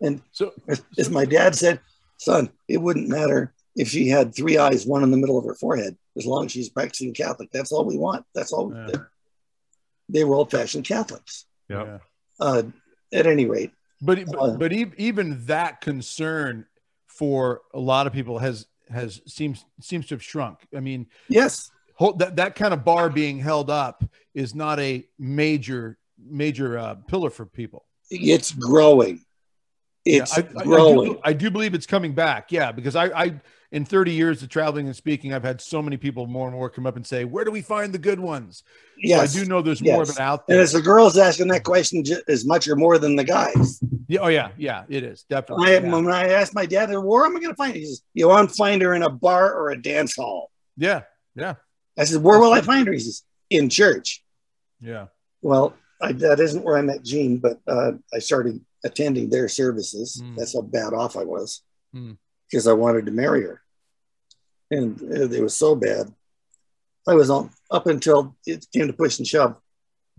And So as, as my dad said, son, it wouldn't matter if she had three eyes, one in the middle of her forehead, as long as she's practicing Catholic. That's all we want. That's all. Yeah. They, they were old-fashioned Catholics. Yeah. Uh, at any rate, But Uh, but, but e- even that concern for a lot of people has has seems seems to have shrunk. I mean, yes, hold, that that kind of bar being held up is not a major major uh, pillar for people. it's growing. It's Yeah, I, I- I growing. do, I do believe it's coming back. Yeah, because I, I, in 30 years of traveling and speaking, I've had so many people more and more come up and say, "Where do we find the good ones?" So yes. I do know there's more of it out there. and it's the girls asking that question as much or more than the guys. Yeah, oh yeah, yeah, it is definitely. I, yeah. When I asked my dad, where am I going to find her? He says, You want to find her in a bar or a dance hall? yeah, yeah, I said, Where will I find her? He says, In church. yeah. Well, I, that isn't where I met Jean, but uh, I started attending their services. Hmm. That's how bad off I was Hmm. because I wanted to marry her. And uh, it was so bad. I was on up until it came to push and shove.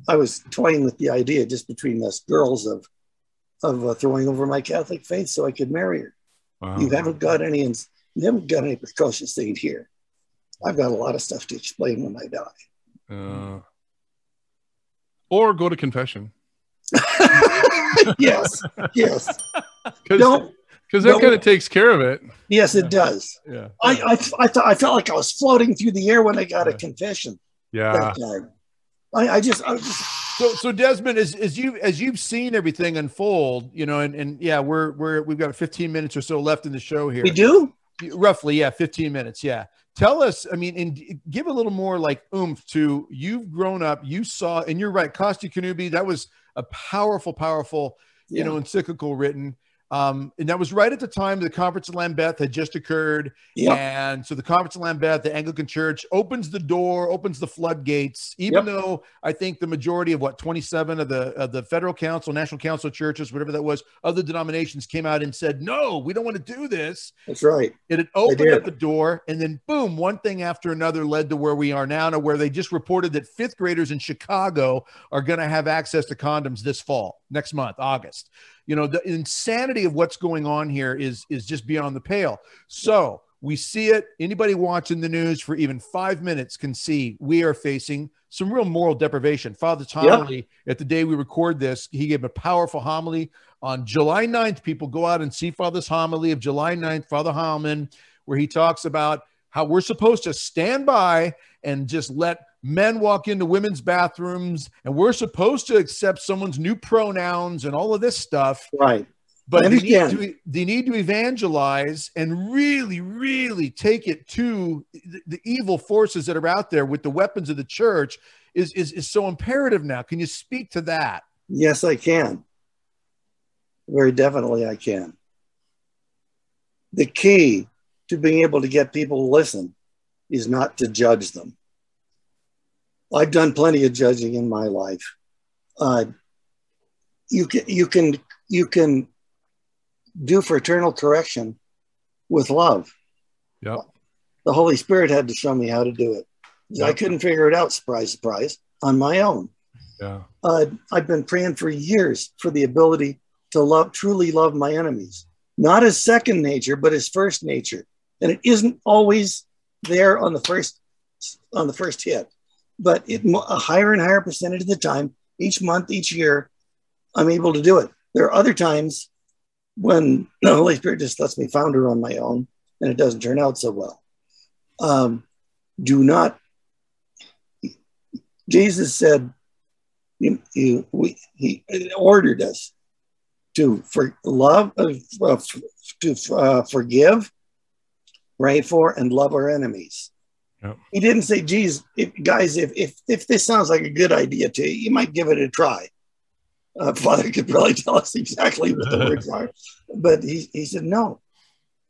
I was toying with the idea just between us girls of of uh, throwing over my Catholic faith so I could marry her. Wow. You haven't got any you haven't got any precocious aid here. I've got a lot of stuff to explain when I die. Uh, or go to confession *laughs* yes, yes. *laughs* Don't because that kind of takes care of it. Yes, it does. Yeah. I, I, I thought I felt like I was floating through the air when I got a confession Yeah. I, I just, I just So, so Desmond, as, as you as you've seen everything unfold, you know, and, and yeah, we're we're we've got 15 minutes or so left in the show here. we do. roughly, yeah, 15 minutes. Yeah. Tell us, I mean, and give a little more like oomph to you've grown up, you saw, and you're right, Casti Connubii, that was a powerful, powerful, you Yeah. know, encyclical written. Um, and that was right at the time the conference of Lambeth had just occurred. Yeah. And so the conference of Lambeth, the Anglican Church, opens the door, opens the floodgates. Even Yep. though I think the majority of what 27 of the of the federal council, national council churches, whatever that was, other denominations came out and said, "No, we don't want to do this." That's right. It had opened up the door, and then boom, one thing after another led to where we are now, to where they just reported that fifth graders in Chicago are going to have access to condoms this fall, next month, August. You know, the insanity of what's going on here is is just beyond the pale. So we see it. Anybody watching the news for even five minutes can see we are facing some real moral deprivation. Father Tomley, at the day we record this, he gave a powerful homily on July 9th. People go out and see Father's homily of July 9th, Father Hallman, where he talks about how we're supposed to stand by and just let men walk into women's bathrooms and we're supposed to accept someone's new pronouns and all of this stuff Right. but they need, to, they need to evangelize and really really take it to the, the evil forces that are out there with the weapons of the church is, is is so imperative now can you speak to that Yes, I can. Very definitely, I can. The key to being able to get people to listen is not to judge them. I've done plenty of judging in my life. Uh, you can you can you can do fraternal correction with love. Yep. The Holy Spirit had to show me how to do it. I couldn't figure it out. Surprise, surprise, on my own Yeah. uh, I've been praying for years for the ability to love, truly love my enemies, not as second nature, but as first nature. And it isn't always there on the first on the first hit, but it a higher and higher percentage of the time, each month, each year, I'm able to do it. There are other times when *laughs* the Holy Spirit just lets me founder on my own, and it doesn't turn out so well. Um, do not. Jesus said, you, you, we, he ordered us to for love, uh, to uh, forgive, pray for, and love our enemies. Yep. He didn't say, "Geez, if, guys, if, if if this sounds like a good idea to you, you might give it a try." Uh, *laughs* Father could probably tell us exactly what the words are, *laughs* but he, he said, "No,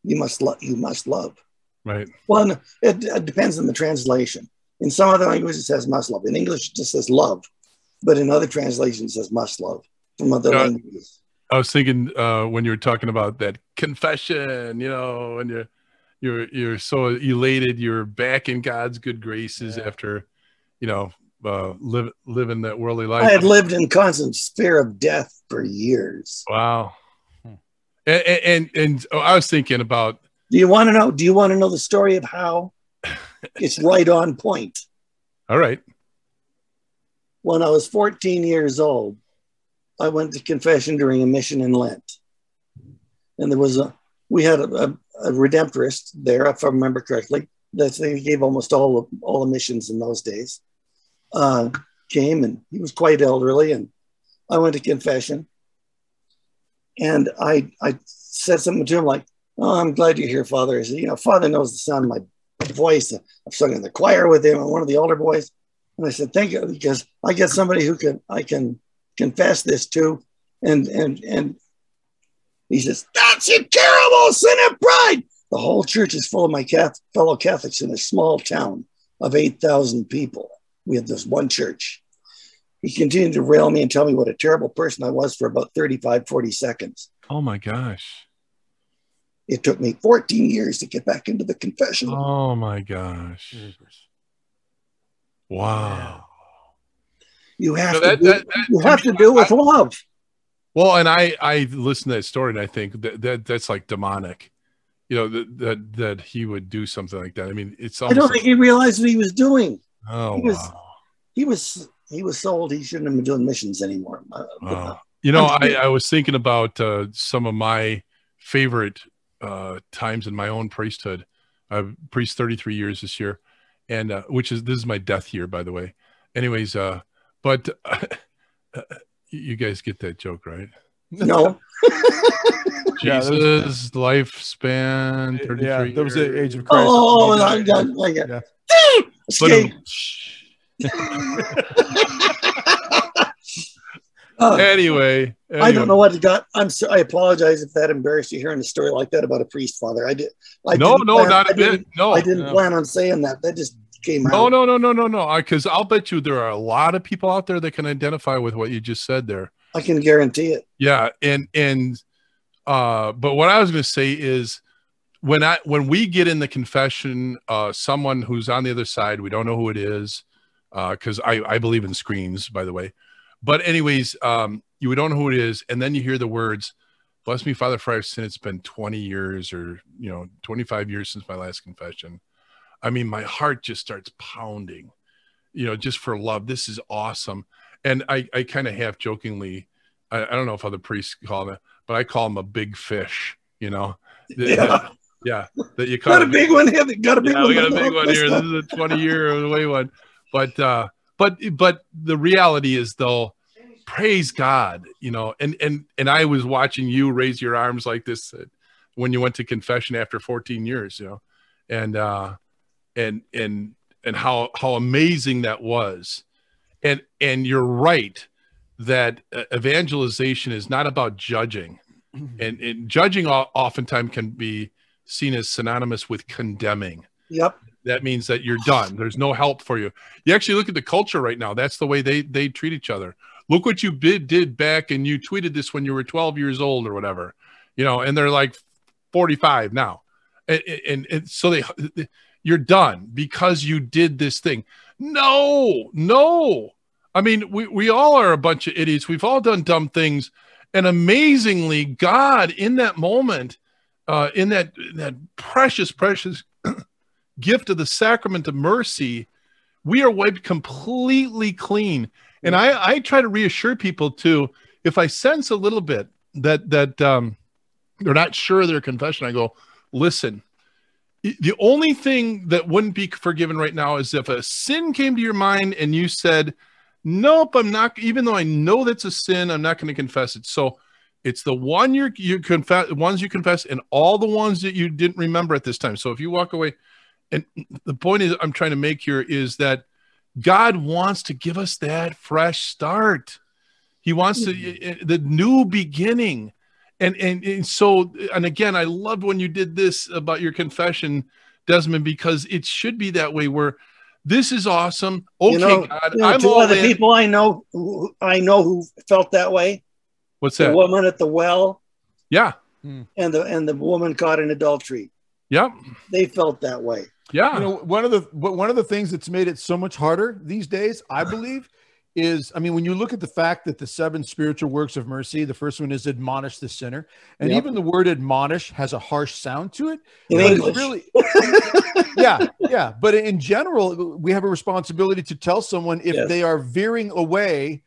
you must love. You must love." Right. Well, it, it depends on the translation. In some other languages, it says must love. In English, it just says love, but in other translations, it says must love from other languages. I was thinking uh, when you were talking about that confession, you know, and you're you're you're so elated, you're back in God's good graces Yeah. after, you know, uh, live living that worldly life. I had lived in constant fear of death for years. wow. Hmm. And, and and oh, I was thinking about Do you want to know? Do you want to know the story of how it's right on point? all right, When I was 14 years old, I went to confession during a mission in Lent. And there was a, we had a, a, a redemptorist there, if I remember correctly. That's they gave almost all of all the missions in those days. Uh, came and he was quite elderly, and I went to confession. And I I said something to him like, "Oh, I'm glad you're here, Father." I said, "You know, Father knows the sound of my voice. I've sung in the choir with him. I'm one of the older boys." And I said, "Thank you, because I get somebody who can I can confess this to." And and and he says, "That's a terrible sin of pride." The whole church is full of my Catholic, fellow Catholics in a small town of eight thousand people. We had this one church. He continued to rail me and tell me what a terrible person I was for about 35, 40 seconds. oh my gosh, It took me 14 years to get back into the confession. oh my gosh, wow. You have So to do, that- that- you to have to me, do with I- love. Well, and I I listened to that story and I think that, that that's like demonic, you know that that that he would do something like that. I mean, it's I don't like- think he realized what he was doing. oh he was- wow. He was he was sold he shouldn't have been doing missions anymore. Uh, Wow. You know, I'm I, was thinking about uh, some of my favorite uh, times in my own priesthood. I've priest 33 years this year, and uh, which is this is my death year, by the way. Anyways, uh, but *laughs* you guys get that joke, right? No, *laughs* Yeah, that was- Jesus lifespan 33 yeah, that was the age of Christ. oh, oh, I got, I got. Yeah. But, Escape. *laughs* Uh, anyway, I don't know what it got. I'm so, I apologize if that embarrassed you hearing a story like that about a priest, Father. I did. I No, no, plan- not I a bit. No, I didn't no. plan on saying that. That just came No, out. no, no, no, no, no. Because I'll bet you there are a lot of people out there that can identify with what you just said there. I can guarantee it. Yeah, and and uh, but what I was going to say is when I when we get in the confession, uh, someone who's on the other side, we don't know who it is, uh, because I I believe in screens, by the way. But anyways, um, you don't know who it is, and then you hear the words, "Bless me, Father, for I've sinned. It's been twenty years, or you know, twenty five years since my last confession." I mean, my heart just starts pounding, you know, just for love. This is awesome. And I, I kind of half jokingly, I, I don't know if other priests call it, but I call him a big fish, you know? Yeah. that- yeah. That you Got a big one here. Got a big yeah, one. we got a big one here. This is a 20 year *laughs* away one. But, uh, but, but the reality is though, praise God, you know, and, and, and I was watching you raise your arms like this uh, when you went to confession after 14 years, you know, and, uh, and, and, and how, how amazing that was. And, and you're right that uh, evangelization is not about judging. And, and judging oftentimes can be seen as synonymous with condemning. Yep. that means that you're done. There's no help for you. You actually look at the culture right now. That's the way they they treat each other. Look what you did did back and you tweeted this when you were 12 years old or whatever you know and they're like 45 now. And, and, and so they you're done because you did this thing. No no. I mean we, we all are a bunch of idiots. We've all done dumb things. And amazingly god in that moment uh, in that that precious precious *clears throat* gift of the sacrament of mercy we are wiped completely clean. And i i try to reassure people too if i sense a little bit that that um they're not sure of their confession i go listen the only thing that wouldn't be forgiven right now is if a sin came to your mind and you said nope i'm not even though i know that's a sin i'm not going to confess it so It's the one you you confess, ones you confess, and all the ones that you didn't remember at this time. So if you walk away, and the point is, I'm trying to make here is that God wants to give us that fresh start. He wants to hmm. eh, eh, the new beginning, and and, and so and again, I loved when you did this about your confession, Desmond, because it should be that way where this is awesome. Okay, you know, God, you know, I'm two all other in. people I know who I know who felt that way. What's that The that? woman at the well Yeah, and the and the woman caught in adultery. yep, They felt that way. yeah. you know one of the but one of the things that's made it so much harder these days i believe is i mean when you look at the fact that the seven spiritual works of mercy the first one is admonish the sinner and Yep. even the word admonish has a harsh sound to it In English. really yeah yeah but in general we have a responsibility to tell someone if Yes. they are veering away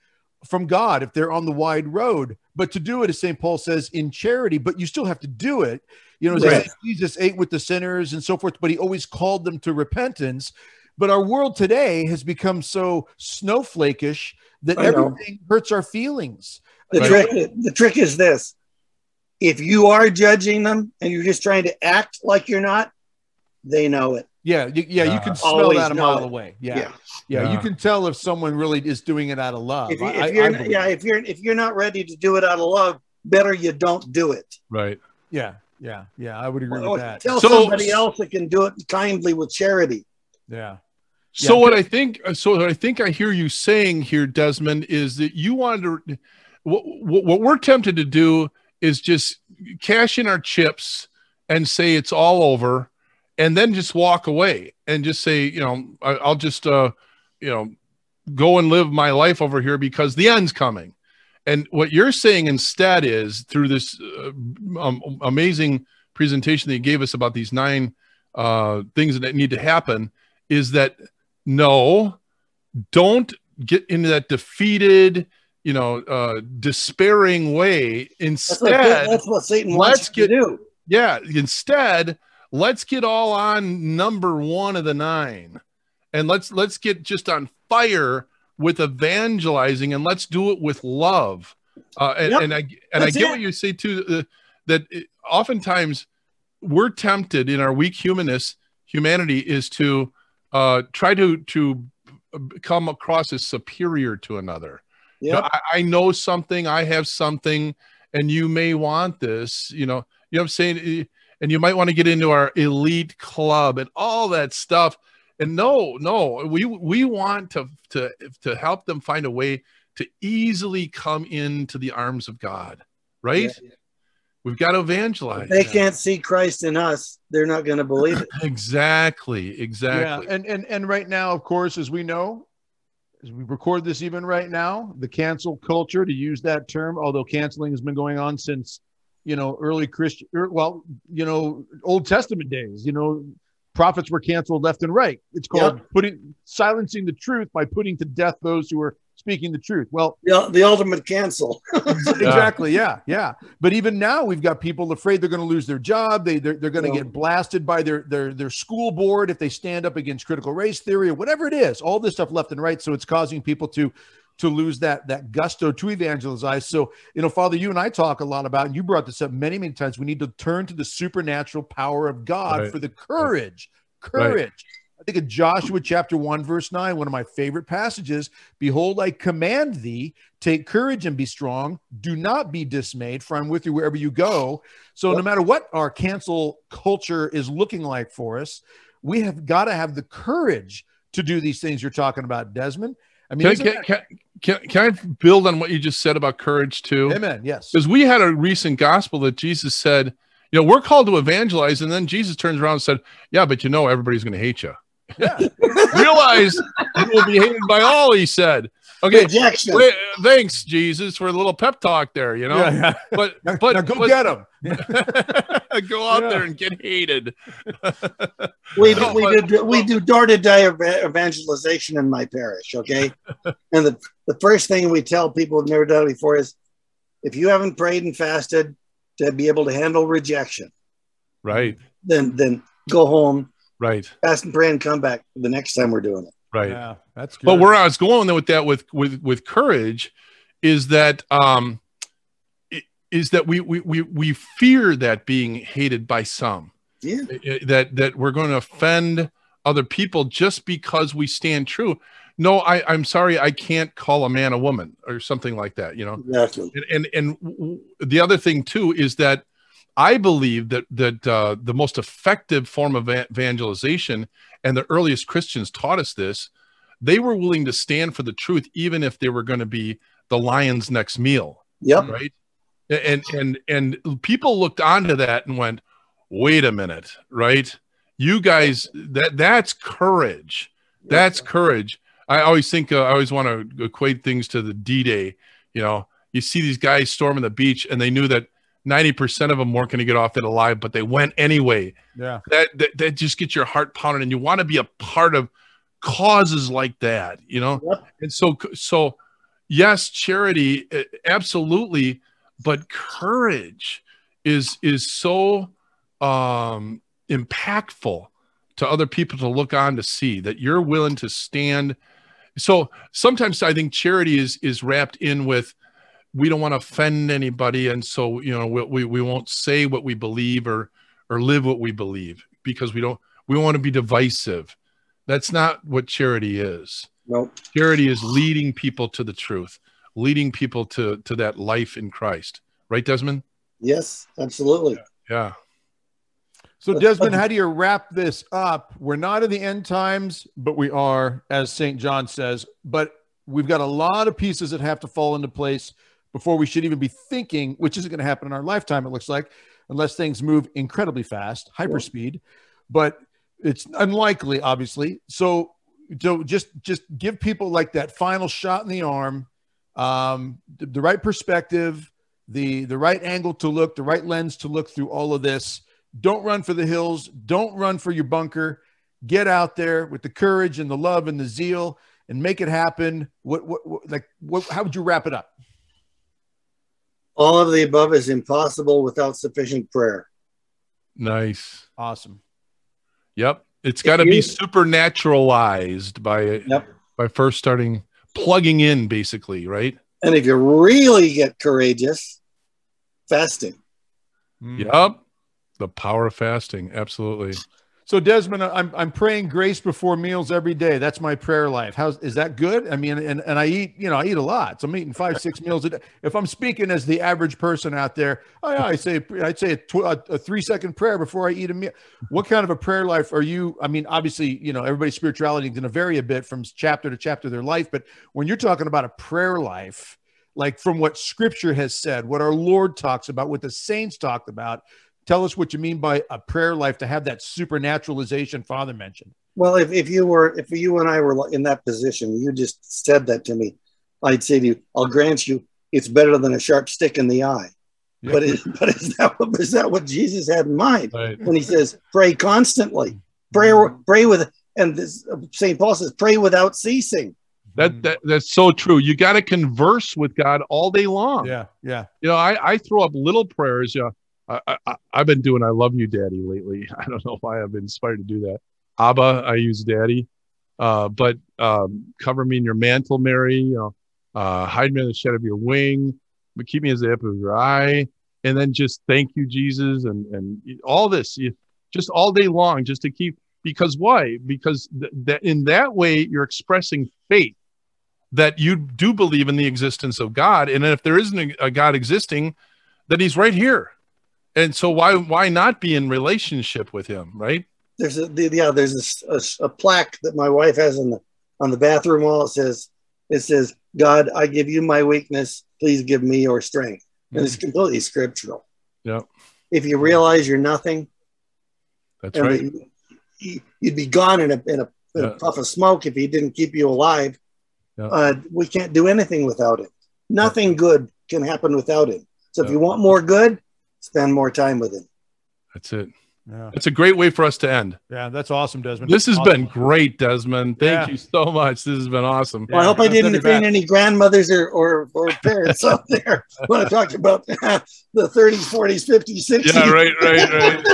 from god if they're on the wide road but to do it as st paul says in charity but you still have to do it you know Right. jesus ate with the sinners and so forth but he always called them to repentance but our world today has become so snowflakish that I know. everything hurts our feelings The Right. trick the trick is this. If you are judging them and you're just trying to act like you're not, they know it. yeah you, yeah you can smell that a mile it. away yeah. Yeah. yeah Yeah. you can tell if someone really is doing it out of love If, you, I- if I- you're I believe. yeah, if you're if you're not ready to do it out of love, better you don't do it. Right. Yeah, yeah, yeah. I would agree Or with that. Tell So- somebody else that can do it kindly with charity. Yeah, So Yeah. what I think, so what I think I hear you saying here, Desmond, is that you want to. What, what we're tempted to do is just cash in our chips and say it's all over, and then just walk away and just say, you know, I, I'll just, uh, you know, go and live my life over here because the end's coming. And what you're saying instead is through this uh, um, amazing presentation that you gave us about these nine uh, things that need to happen is that no, don't get into that defeated, you know, uh, despairing way. That's Instead, that's what Satan let's wants get- to do. yeah, instead, let's get all on number one of the nine, and let's let's get just on fire with evangelizing, and let's do it with love. Uh, and, Yep. and I and I get it. what you say too. Uh, that it, oftentimes we're tempted in our weak humanness, humanity is to uh, try to to come across as superior to another. You know, Yeah. I, I know something, I have something, and you may want this, you know, you know what I'm saying? And you might want to get into our elite club and all that stuff. And no, no, we we want to to to help them find a way to easily come into the arms of God, right? We've got to evangelize. If they can't see Christ in us, they're not going to believe it. *laughs* Exactly, exactly. yeah. And and and right now, of course, as we know, as we record this, even right now, the cancel culture, to use that term, although canceling has been going on since you know early Christian, er, well, you know, Old Testament days. You know, prophets were canceled left and right. It's called putting silencing the truth by putting to death those who are speaking the truth. Well, The, the ultimate cancel. *laughs* exactly yeah yeah but even now we've got people afraid they're going to lose their job they they're, they're going to Yeah. get blasted by their their their school board if they stand up against critical race theory or whatever it is all this stuff left and right so it's causing people to to lose that that gusto to evangelize so you know father you and i talk a lot about and you brought this up many many times we need to turn to the supernatural power of god Right. for the courage Right. I think of Joshua chapter 1, verse 9, one of my favorite passages. Behold, I command thee, take courage and be strong. Do not be dismayed, for I'm with you wherever you go. So, no matter what our cancel culture is looking like for us, we have got to have the courage to do these things you're talking about, Desmond. I mean, Can, can, that- can, can, can I build on what you just said about courage too? amen. Yes. Because we had a recent gospel that Jesus said, you know, we're called to evangelize, and then Jesus turns around and said, "Yeah, but you know, everybody's going to hate you. Yeah. Realize you will be hated by all." He said. Okay, Rejection. wait, thanks, Jesus, for a little pep talk there. You know, Yeah, yeah. but Now, but now go but- get them. *laughs* go out Yeah. there and get hated. *laughs* we No, do, we but- do we do door to door evangelization in my parish. Okay, *laughs* and the the first thing we tell people who've never done it before is, if you haven't prayed and fasted to be able to handle rejection, Right, then then go home, right, fast and pray, and come back the next time we're doing it. right. Yeah, that's good. But where I was going with that with with with courage is that um is that we we we we fear that being hated by some Yeah. That that we're going to offend other people just because we stand true no i i'm sorry i can't call a man a woman or something like that you know Exactly. and and, and w- w- the other thing too is that i believe that that uh, the most effective form of evangelization and the earliest christians taught us this they were willing to stand for the truth even if they were going to be the lion's next meal Yep. right? And and and people looked onto that and went wait a minute right? You guys that that's courage. That's courage. I always think uh, i always want to equate things to the d-day you know? You see these guys storming the beach and they knew that 90% of them weren't going to get off it alive but they went anyway Yeah. that, that that just gets your heart pounding and you want to be a part of causes like that you know Yep. and so so yes charity eh, absolutely but courage is is so um impactful to other people to look on to see that you're willing to stand so sometimes i think charity is is wrapped in with we don't want to offend anybody and so you know we, we, we won't say what we believe or or live what we believe because we don't we want to be divisive that's not what charity is Nope. charity is leading people to the truth leading people to to that life in christ right desmond Yes, absolutely. yeah So, Desmond, how do you wrap this up? We're not in the end times, but we are, as St. John says. But we've got a lot of pieces that have to fall into place before we should even be thinking, which isn't going to happen in our lifetime, it looks like, unless things move incredibly fast, hyperspeed. But it's unlikely, obviously. So, so just just give people like that final shot in the arm, um, the, the right perspective, the the right angle to look, the right lens to look through all of this. Don't run for the hills. Don't run for your bunker. Get out there with the courage and the love and the zeal and make it happen. What, what, what like, what, how would you wrap it up? All of the above is impossible without sufficient prayer. nice Awesome. yep it's got to be you- supernaturalized by Yep. by first starting plugging in basically right And if you really get courageous, fasting. Yep the power of fasting absolutely So Desmond, I'm I'm praying grace before meals every day. That's my prayer life. How's is that good? I mean, and, and I eat, you know, I eat a lot. So I'm eating five, six meals a day. If I'm speaking as the average person out there, I, I say I'd say a, tw- a, three second prayer before I eat a meal. What kind of a prayer life are you? I mean, obviously, you know, everybody's spirituality is going to vary a bit from chapter to chapter of their life, but when you're talking about a prayer life, like from what Scripture has said, what our Lord talks about, what the saints talked about. Tell us what you mean by a prayer life to have that supernaturalization Father mentioned. Well, if, if you were, if you and I were in that position, you just said that to me, I'd say to you, I'll grant you, it's better than a sharp stick in the eye. But is, but is that what is that what Jesus had in mind right when he says pray constantly, pray pray with, and this, Saint Paul says pray without ceasing. that, mm. that that's so true you got to converse with god all day long Yeah, yeah. you know i i throw up little prayers you know I, I i've been doing i love you daddy lately. *laughs* I don't know why i've been inspired to do that. Abba i use daddy. Uh but um cover me in your mantle mary you know uh hide me in the shadow of your wing but keep me as the apple of your eye. And then just thank you jesus and and all this you, just all day long just to keep because why? Because th- that in that way you're expressing faith that you do believe in the existence of God, and if there isn't a, a God existing, then He's right here. And so why why not be in relationship with Him, right? There's a the, yeah, there's a plaque that my wife has on the on the bathroom wall. It says it says God, I give you my weakness. Please give me your strength. And it's completely scriptural. Yeah. If you realize you're nothing, That's right. that you- you'd be gone in a in a, in a puff of smoke if he didn't keep you alive. Yeah. Uh, we can't do anything without him. Nothing good can happen without him. So if you want more good, spend more time with him. That's it. Yeah, It's a great way for us to end. yeah. That's awesome, Desmond. This has Awesome. been great, Desmond. Thank Yeah. you so much. This has been awesome. Well, I hope I didn't send offend any grandmothers or, or, or parents out there when I talked about the 30s, 40s, 50s, 60s. Yeah, right, right,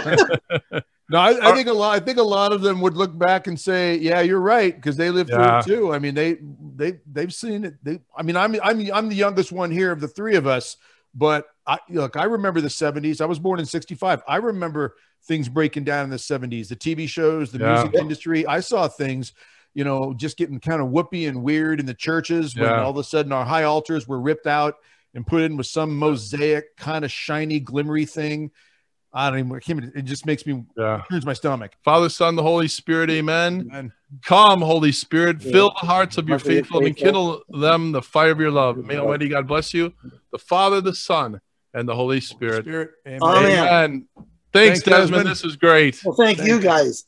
right. *laughs* No, I, I think a lot. I think a lot of them would look back and say, "Yeah, you're right," because they lived Yeah. through it too. I mean, they they they've seen it. They, I mean, I'm I'm I'm the youngest one here of the three of us, but I, look, I remember the 70s. I was born in 65. I remember things breaking down in the 70s, the TV shows, the Yeah. music industry. I saw things, you know, just getting kind of whoopy and weird in the churches when all of a sudden our high altars were ripped out and put in with some mosaic kind of shiny, glimmery thing. I don't even, it just makes me, Yeah. turns my stomach. Father, Son, the Holy Spirit, amen. And Come, Holy Spirit, Yeah. fill the hearts of your Hearts of your faithful and kindle them the fire of your love. May Almighty God bless you, the Father, the Son, and the Holy Spirit. Spirit, amen. Amen. Amen. Thanks, Thanks, Desmond. Desmond. This is great. Well, thank Thank you you. guys.